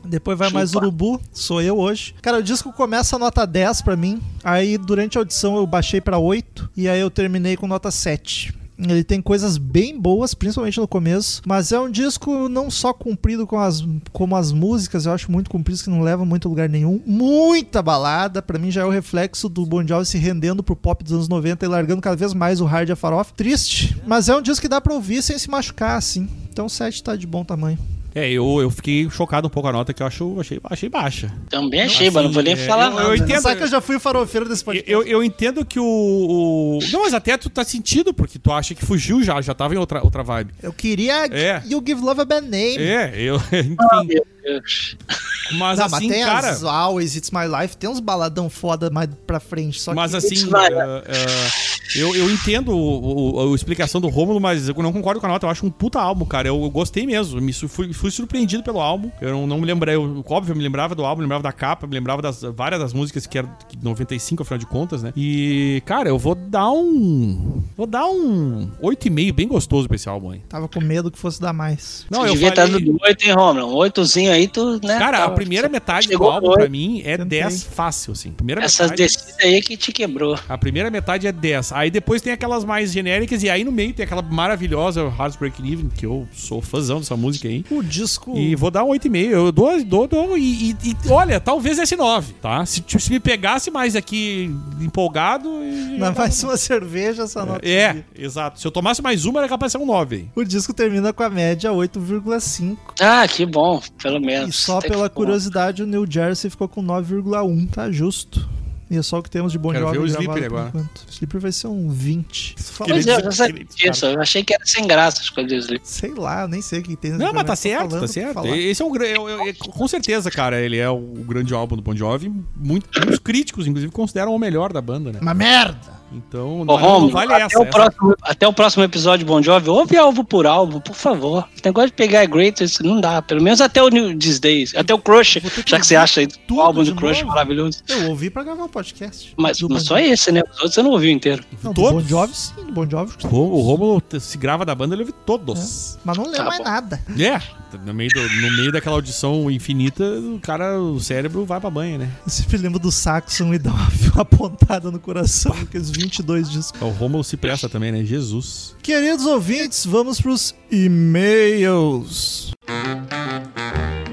Depois vai Chupa. mais urubu, sou eu hoje. Cara, o disco começa a nota 10 pra mim. Aí durante a audição eu baixei pra 8 e aí eu terminei com nota 7. Ele tem coisas bem boas, principalmente no começo, mas é um disco não só comprido com as, como as músicas, eu acho muito comprido, que não leva muito lugar nenhum. Muita balada, pra mim já é o reflexo do Bon Jovi se rendendo pro pop dos anos 90 e largando cada vez mais o hard e a farofa. Triste, mas é um disco que dá pra ouvir sem se machucar, assim. Então 7 tá de bom tamanho. É, eu, eu fiquei chocado um pouco a nota que eu acho, achei, achei baixa. Também achei, mas não vou nem é, falar eu- nada. eu entendo. Sabe que eu já fui o farofeiro desse podcast. Eu, eu entendo que o, o- Não, mas até tu tá sentido, porque tu acha que fugiu já, já tava em outra, outra vibe. Eu queria É. You Give Love a Bad Name. É, eu. Ah, Enfim. Mas Não, assim, mas tem cara. as Always It's My Life, tem uns baladão foda mais pra frente. Só Mas que assim, ah, ah, eu, eu entendo o- o- a explicação do Rômulo, mas eu não concordo com a nota. Eu acho um puta álbum, cara. Eu, eu gostei mesmo. Me fui, fui surpreendido pelo álbum. Eu não, não me lembrei. Eu, óbvio, eu me lembrava do álbum, me lembrava da capa, me lembrava das várias das músicas que eram de 95, afinal de contas, né? E, cara, eu vou dar um. Vou dar um 8,5 bem gostoso pra esse álbum aí. tava com medo que fosse dar mais. Não, Você eu devia estar falei... do 8, hein, Romulo? Um oitozinho aí, tu, né? Cara, a primeira metade do álbum pra mim é Tentei. 10 fácil, assim. Primeira Essas metade... descidas aí que te quebrou. A primeira metade é 10. Aí depois tem aquelas mais genéricas e aí no meio tem aquela maravilhosa Heartbreak Even, que eu sou fãzão dessa música aí. O disco. E vou dar um 8,5. Eu dou, dou, dou e, e- e, olha, talvez esse 9, tá? Se, se me pegasse mais aqui empolgado... Não, mais uma cerveja, essa nota. É, exato. Se eu tomasse mais uma, era capaz de ser um 9 aí. O disco termina com a média 8,5. Ah, que bom, pelo menos. E só pela curiosidade, o New Jersey ficou com 9,1. Tá justo. E é só o que temos de Bon Quero Jovi ver o por agora. enquanto. O Slipper vai ser um 20. Fala- Pois é, eu sabia disso. Eu achei que era sem graça as coisas ali. Sei lá, nem sei o que tem. Não, mas tá certo, falando tá certo. Esse é um grande. Com certeza, cara, ele é o, o grande álbum do Bon Jovi. Muito, muitos críticos, inclusive, consideram o melhor da banda, né? Uma merda! Então, Ô, não, Romulo, não vale até, essa. o essa- próximo, até o próximo episódio de Bon Jovi, ouve álbum por álbum, por favor. Esse negócio de pegar Greatest não dá. Pelo menos até o New These Days. Até o Crush, que já que você acha o álbum do Crush novo. maravilhoso. Eu ouvi pra gravar o podcast. Mas, mas só esse, né? Os outros você não ouviu inteiro. Não, do Todos? Bon Jovi sim, Bon Jovi. O o Romulo se grava da banda, ele ouve todos. Mas não lembro Tá mais bom. nada. É. No meio, do- no meio daquela audição infinita, o cara, o cérebro vai pra banha, né? Eu sempre lembro do Saxon e dá uma, uma pontada no coração, aqueles 22 discos. O Romulo se presta também, né? Jesus. Queridos ouvintes, vamos pros e-mails.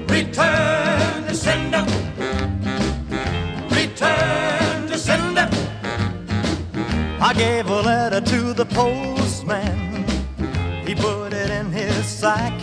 Return to sender. Return to sender. I gave a letter to the postman. He put it in his sack.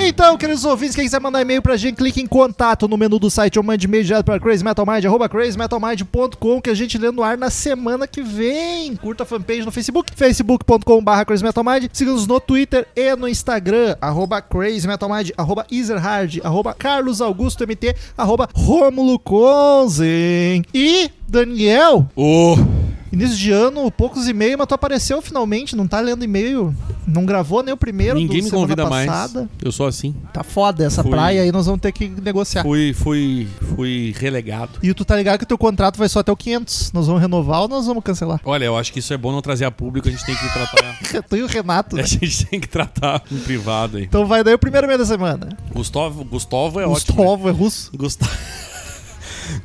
Então, queridos ouvintes, quem quiser mandar e-mail pra gente, clique em contato no menu do site ou mande e-mail direto crazymetalmind, arroba crazymetalmind.com, que a gente lê no ar na semana que vem. Curta a fanpage no Facebook, facebook.com.br crazymetalmind. Siga-nos no Twitter e no Instagram, arroba crazymetalmind, arroba ezerhard, arroba carlosaugustomt, arroba romulo Konzen. E, Daniel, Ô! Início de ano, poucos e-mails, mas tu apareceu finalmente, não tá lendo e-mail, não gravou nem o primeiro Ninguém do me convida passada. mais. Eu sou assim. Tá foda essa Fui. praia aí, nós vamos ter que negociar. Fui, fui, fui relegado. E tu tá ligado que o teu contrato vai só até o 500. Nós vamos renovar ou nós vamos cancelar? Olha, eu acho que isso é bom não trazer a público, a gente tem que tratar. Tu e o Renato, né? a gente tem que tratar em privado aí. Então vai daí o primeiro e-mail da semana. Gustavo, Gustavo é ótimo. né? Gustavo é russo. Gustavo.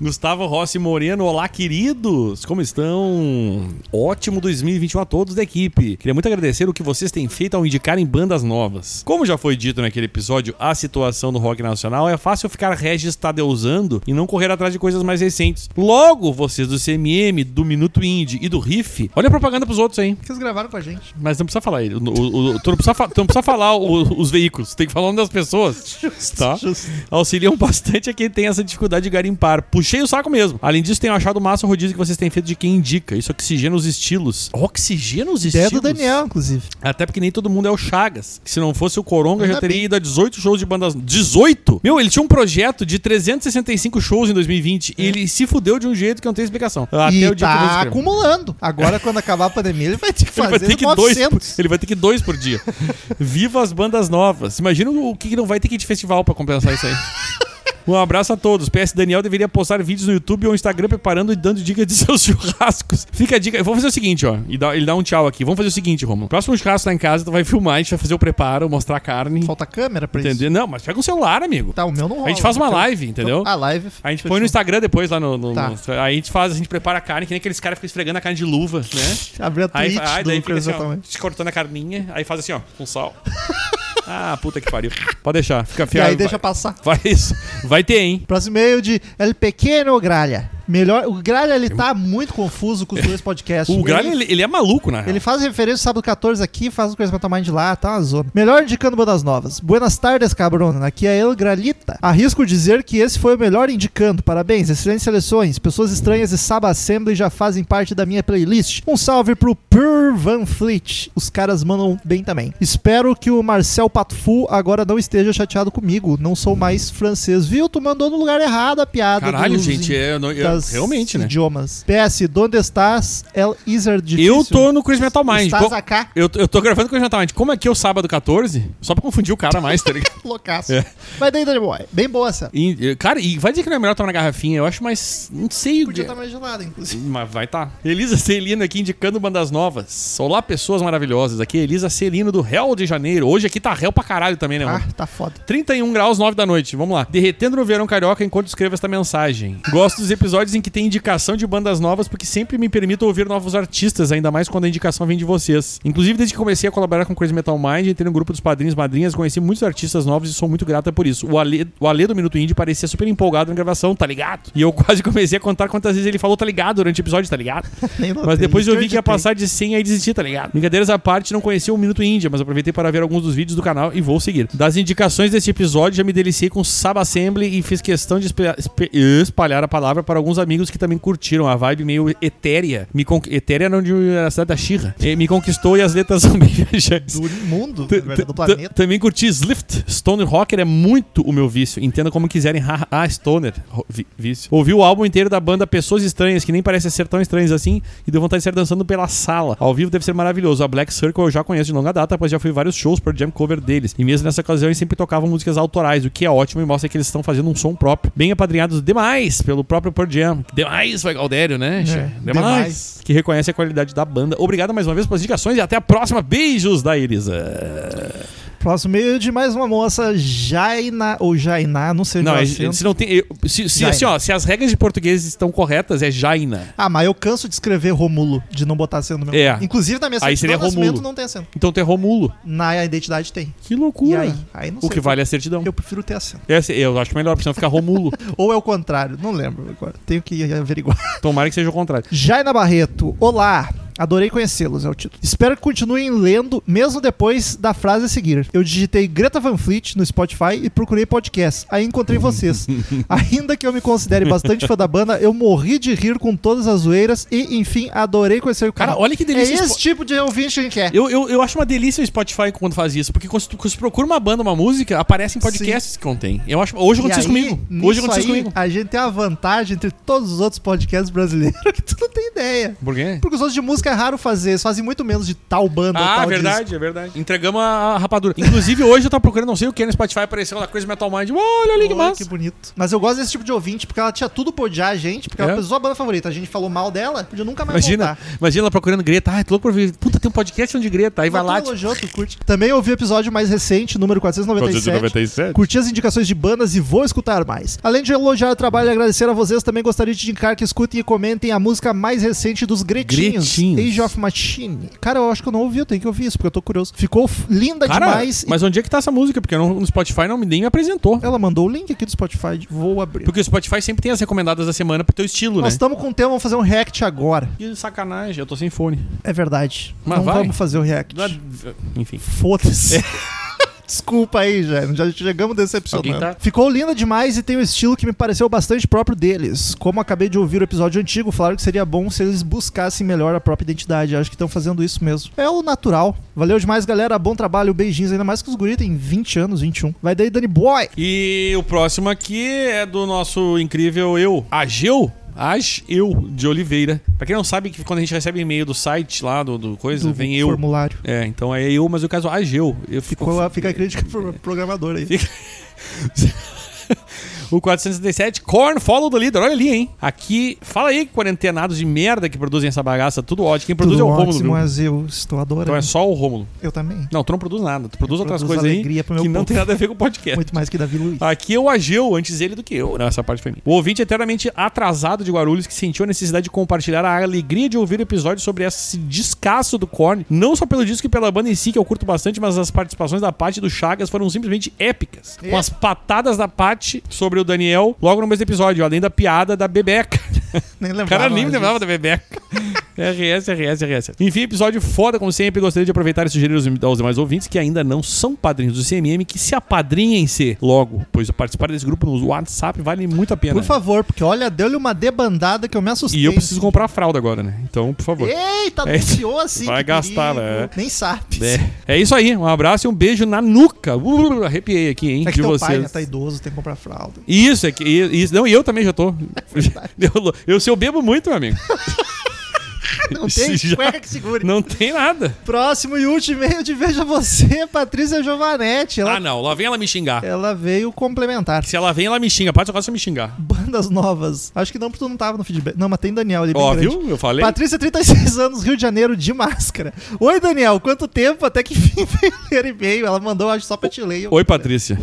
Gustavo Rossi Moreno, olá queridos, como estão? Ótimo 2021 a todos da equipe. Queria muito agradecer o que vocês têm feito ao indicarem bandas novas. Como já foi dito naquele episódio, a situação do rock nacional é fácil ficar registadeusando e não correr atrás de coisas mais recentes. Logo, vocês do CMM, do Minuto Indie e do Riff, olha a propaganda pros outros aí. Que eles gravaram com a gente. Mas não precisa falar ele. O, o- o- tu, não precisa, fa- tu não precisa falar o- os veículos, tem que falar o nome das pessoas. Tá? Justo. Auxiliam bastante a quem tem essa dificuldade de garimpar. Puxei o saco mesmo. Além disso, tenho achado massa o rodízio que vocês têm feito de quem indica. Isso oxigena os estilos. Oxigena os Ideia estilos? do Daniel, inclusive. Até porque nem todo mundo é o Chagas. Que se não fosse o Coronga, Ainda já teria bem. ido a 18 shows de bandas. 18? Meu, ele tinha um projeto de 365 shows em 2020. E ele se fudeu de um jeito que não tem explicação. Até e o dia que tá escrever. acumulando. Agora, quando acabar a pandemia, ele vai ter que Ele vai, fazer ter que dois, 900. por- ele vai ter que dois por dia. Viva as bandas novas. Imagina o que que não vai ter que ir de festival pra compensar isso aí. Um abraço a todos. PS Daniel deveria postar vídeos no YouTube ou Instagram preparando e dando dicas de seus churrascos. Fica a dica. Vamos fazer o seguinte, ó. Ele dá um tchau aqui. Vamos fazer o seguinte, Romulo. Próximo churrasco lá em casa, tu vai filmar, a gente vai fazer o preparo, mostrar a carne. Falta câmera pra Entender? Não, mas pega um celular, amigo. isso. Tá, o meu não rola. A gente faz uma Então- live, entendeu? A live. A gente põe no Instagram depois lá no. no- Tá. no- aí a gente faz, a gente prepara a carne, que nem aqueles caras ficam esfregando a carne de luva, né? Abre a Aí, Twitch aí do daí fica assim, ó, cortando a carninha, aí faz assim, ó, com sal. ah, puta que pariu. Pode deixar, fica E fiado. aí deixa vai, passar. vai isso. Vai ter, hein? Próximo e-mail de El Pequeno Gralha. Melhor. O Gralha, ele tá muito confuso com os dois podcasts. O Gralha, Ele- ele, é maluco, real. Ele faz referência ao sábado 14 aqui, faz o Metal Mind lá, tá uma zona. Melhor indicando bandas novas. Buenas tardes, cabrona. Aqui é El Gralita. Arrisco dizer que esse foi o melhor indicando. Parabéns, excelentes seleções. Pessoas estranhas e Saba Assembly já fazem parte da minha playlist. Um salve pro Pur Van Fleet. Os caras mandam bem também. Espero que o Marcel Patfu agora não esteja chateado comigo. Não sou mais francês. Viu? Tu mandou no lugar errado a piada. Caralho, dos- gente, é, eu não- eu- das realmente, né? idiomas. PS, donde estás? El Iser difícil. Eu tô no Crazy Metal Mind. Estás Co- acá? Eu, eu tô gravando com o Crazy Metal Mind. Como aqui é o sábado 14, só pra confundir o cara mais, tá ligado? Loucaço. É. Vai daí, Danny Boy. Bem boa essa. E, cara, e vai dizer que não é melhor tomar na garrafinha. Eu acho mais. Não sei. Podia estar mais gelada, inclusive. Mas vai tá. Elisa Celino aqui indicando bandas novas. Olá, pessoas maravilhosas. Aqui é Elisa Celino do Réu de Janeiro. Hoje aqui tá réu pra caralho também, né, Ah, mano? tá foda. 31 graus, 9 da noite. Vamos lá. Derretendo no verão carioca enquanto escrevo esta mensagem. Gosto dos episódios em que tem indicação de bandas novas porque sempre me permito ouvir novos artistas, ainda mais quando a indicação vem de vocês. Inclusive, desde que comecei a colaborar com Crazy Metal Mind, entrei no grupo dos padrinhos madrinhas, conheci muitos artistas novos e sou muito grata por isso. O Ale, o Ale do Minuto Indie parecia super empolgado na gravação, tá ligado? E eu quase comecei a contar quantas vezes ele falou, tá ligado, durante o episódio, tá ligado? Mas depois eu vi que ia passar de 100 aí desisti, tá ligado? Brincadeiras à parte, não conhecia o Minuto Índia, mas aproveitei para ver alguns dos vídeos do canal e vou seguir. Das indicações deste episódio, já me deliciei com Saba Assembly e fiz questão de espalhar a palavra para alguns amigos que também curtiram a vibe meio etérea. Me con... Etérea não de a cidade da Xirra. Me conquistou e as letras são bem viajantes. Do mundo, do planeta. Também curti Slift. Stoner Rocker é muito o meu vício. Entenda como quiserem. Ah, Stoner. vício. Ouvi o álbum inteiro da banda Pessoas Estranhas, que nem parecem ser tão estranhas assim, e deu vontade de sair dançando pela sala. Ao vivo deve ser maravilhoso. A Black Circle eu já conheço de longa data, pois já fui vários shows por jam cover deles. E mesmo nessa ocasião eles sempre tocavam músicas autorais, o que é ótimo e mostra que eles estão fazendo um som próprio. Bem apadrinhados demais pelo próprio Pearl Jam. Demais, foi Galdério, né? che? demais. demais. Que reconhece a qualidade da banda. Obrigado mais uma vez pelas indicações e até a próxima. Beijos da Elisa. Próximo meio de mais uma moça, Jaina, ou Jainá, não sei Não, é o é- se não tem. eu- se, se, assim, ó, se as regras de português estão corretas, é Jaina. Ah, mas eu canso de escrever Romulo, de não botar acento no meu É. Inclusive na minha Aí seria Romulo. não tem acento. Então tem Romulo. Na identidade tem. Que E loucura. aí? Aí não o sei. que vale é a certidão. Eu prefiro ter acento. Essa- eu acho melhor, porque senão fica Romulo. Ou é o contrário, não lembro agora. Tenho que averiguar. Tomara que seja o contrário. Jaina Barreto, olá. Adorei conhecê-los, é o título. Espero que continuem lendo, mesmo depois da frase a seguir. Eu digitei Greta Van Fleet no Spotify e procurei podcast. Aí encontrei vocês. Ainda que eu me considere bastante fã da banda, eu morri de rir com todas as zoeiras e, enfim, adorei conhecer o Cara, canal. olha que delícia. É esse tipo de ouvinte que a gente quer. Eu, eu, eu acho uma delícia o Spotify quando faz isso, porque quando tu procura uma banda, uma música, aparecem podcasts que contém. Eu acho, hoje aconteceu isso comigo. Hoje aconteceu isso aí, comigo. A gente tem a vantagem entre todos os outros podcasts brasileiros que tu não tem ideia. Por quê? Porque os outros de música é raro fazer, eles fazem muito menos de tal banda ou Ah, tal verdade, disco. é verdade. Entregamos a, rapadura. Inclusive, hoje eu tava procurando, não sei o que, no Spotify apareceu lá Crazy Metal Mind. Olha ali que massa. que bonito. Mas eu gosto desse tipo de ouvinte, porque ela tinha tudo pra odiar a gente, porque ela É. pesou a banda favorita. A gente falou mal dela, podia nunca mais Imagina, voltar. imagina ela procurando Greta. Ai, tô louco pra ver. Puta, tem um podcast falando de Greta. Aí vai lá. tu elogiou, tu curte. Também ouvi o episódio mais recente, número 497. 497. Curti as indicações de bandas e vou escutar mais. Além de elogiar o trabalho e agradecer a vocês, também gostaria de indicar que escutem e comentem a música mais recente dos Gretinhos, Gretinhos. Age of Machine. Cara, eu acho que eu não ouvi, eu tenho que ouvir isso, porque eu tô curioso. Ficou linda Cara, demais. mas onde é que tá essa música? Porque não- no Spotify não, me- nem me apresentou. Ela mandou o link aqui do Spotify, vou abrir. Porque o Spotify sempre tem as recomendadas da semana pro teu estilo, Nós né? estamos com o tema, vamos fazer um react agora. Que sacanagem, eu tô sem fone. É verdade. Mas não vai. vamos fazer o react. É- Enfim. Foda-se. Desculpa aí, já. Já chegamos decepcionando. Tá- Ficou linda demais e tem um estilo que me pareceu bastante próprio deles. Como acabei de ouvir o episódio antigo, falaram que seria bom se eles buscassem melhor a própria identidade. Acho que estão fazendo isso mesmo. É o natural. Valeu demais, galera. Bom trabalho, beijinhos. Ainda mais que os guri têm 20 anos, 21. Vai daí, Dani Boy. E o próximo aqui é do nosso incrível eu, Ageu. Ageu de Oliveira. Pra quem não sabe, que quando a gente recebe e-mail do site lá, do, do coisa, Do vem eu. formulário. É, então é eu, mas o caso Ageu. Eu fico. Ficou, fica a crítica pro programador aí. O 467, Corn Follow the Leader. Olha ali, hein? Aqui, fala aí, quarentenados de merda que produzem essa bagaça. Tudo ótimo. Quem produz Tudo é o Rômulo, ótimo, viu? mas eu estou adorando. Então é só o Rômulo. Eu também. Não, tu não produz nada. Tu produz outras produzo coisas aí que não povo. tem nada a ver com o podcast. Muito mais que Davi Luiz. Aqui é o Ageu, antes ele do que eu. Não, essa parte foi minha. O ouvinte eternamente atrasado de Guarulhos que sentiu a necessidade de compartilhar a alegria de ouvir episódios sobre esse descasso do Korn. Não só pelo disco e pela banda em si, que eu curto bastante, mas as participações da Paty e do Chagas foram simplesmente épicas. Com as patadas da Paty sobre o Daniel logo no mesmo episódio, além da piada da Bebeca. Nem O lembrava. cara nem lembrava da Bebeca. RS, RS, RS. Enfim, episódio foda, como sempre. Gostaria de aproveitar e sugerir aos, demais ouvintes que ainda não são padrinhos do CMM que se apadrinhem-se logo, pois participar desse grupo no WhatsApp vale muito a pena. Por favor, porque olha, deu-lhe uma debandada que eu me assustei. E eu preciso comprar fralda agora, né? Então, por favor. Eita, É, anunciou assim. vai gastar, perigo. né? Nem sabe. É. É isso aí, um abraço e um beijo na nuca. Uh, arrepiei aqui, hein, É que de teu pai vocês. né, tá idoso, tem que comprar fralda. Isso, é que. Isso, não, e eu também já tô. eu, eu, se eu bebo muito, meu amigo. Não tem Já- cueca que segure. Não tem nada. Próximo e último e-mail de Veja Você, Patrícia Giovanetti. Ela, Ah, não. Lá vem ela me xingar. ela veio complementar. Se ela vem, ela me xinga. Pode só me xingar. Bandas novas. Acho que não, porque tu não tava no feedback. Não, mas tem Daniel ali Ó, viu? Eu falei. Patrícia, 36 anos, Rio de Janeiro, de máscara. Oi, Daniel, quanto tempo até que fim veio ler e-mail? Ela mandou, acho, só pra te ler. Oi, Patrícia.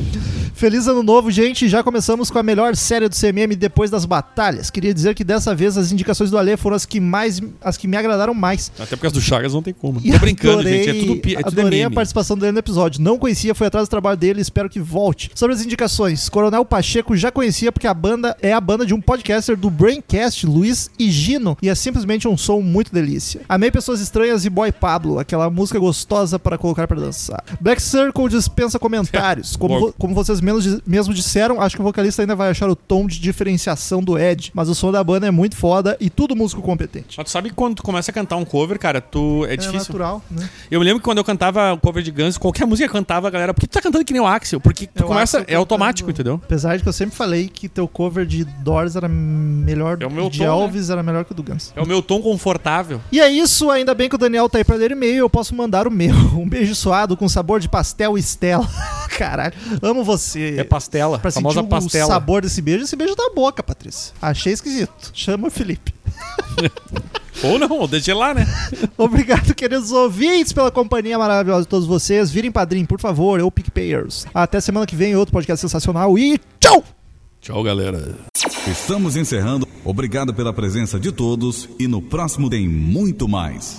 Feliz ano novo, gente. Já começamos com a melhor série do CMM depois das batalhas. Queria dizer que dessa vez as indicações do Alê foram as que mais as que me agradaram mais. Até por causa do Chagas não tem como. E Tô brincando, adorei, gente. É tudo, é tudo adorei a meme. participação dele no episódio. Não conhecia, fui atrás do trabalho dele espero que volte. Sobre as indicações, Coronel Pacheco já conhecia porque a banda é a banda de um podcaster do Braincast, Luiz e Gino, e é simplesmente um som muito delícia. Amei Pessoas Estranhas e Boy Pablo, aquela música gostosa para colocar para dançar. Black Circle dispensa comentários. Como, como vocês mesmos, mesmo disseram, acho que o vocalista ainda vai achar o tom de diferenciação do Ed, mas o som da banda é muito foda e tudo músico competente. Mas tu sabe que quando tu começa a cantar um cover, cara, tu. É É difícil. natural, né? Eu me lembro que quando eu cantava cover de Guns, qualquer música que eu cantava, a galera, por que tu tá cantando que nem o Axel? Porque tu É o começa. É automático, cantando. entendeu? Apesar de que eu sempre falei que teu cover de Doors era melhor É o meu de tom, Elvis era melhor que o do Guns. É o meu tom confortável. E é isso, ainda bem que o Daniel tá aí pra ler e-mail, eu posso mandar o meu. Um beijo suado com sabor de pastel Estela. Caralho, amo você. É pastela. Pra sentir famosa o pastela. sabor desse beijo, esse beijo da boca, Patrícia. Achei esquisito. Chama o Felipe. Ou não, ou deixa lá, né? Obrigado, queridos ouvintes, pela companhia maravilhosa de todos vocês. Virem padrinho, por favor, ou PicPayers. Até semana que vem, outro podcast sensacional e tchau! Tchau, galera. Estamos encerrando. Obrigado pela presença de todos e no próximo tem muito mais.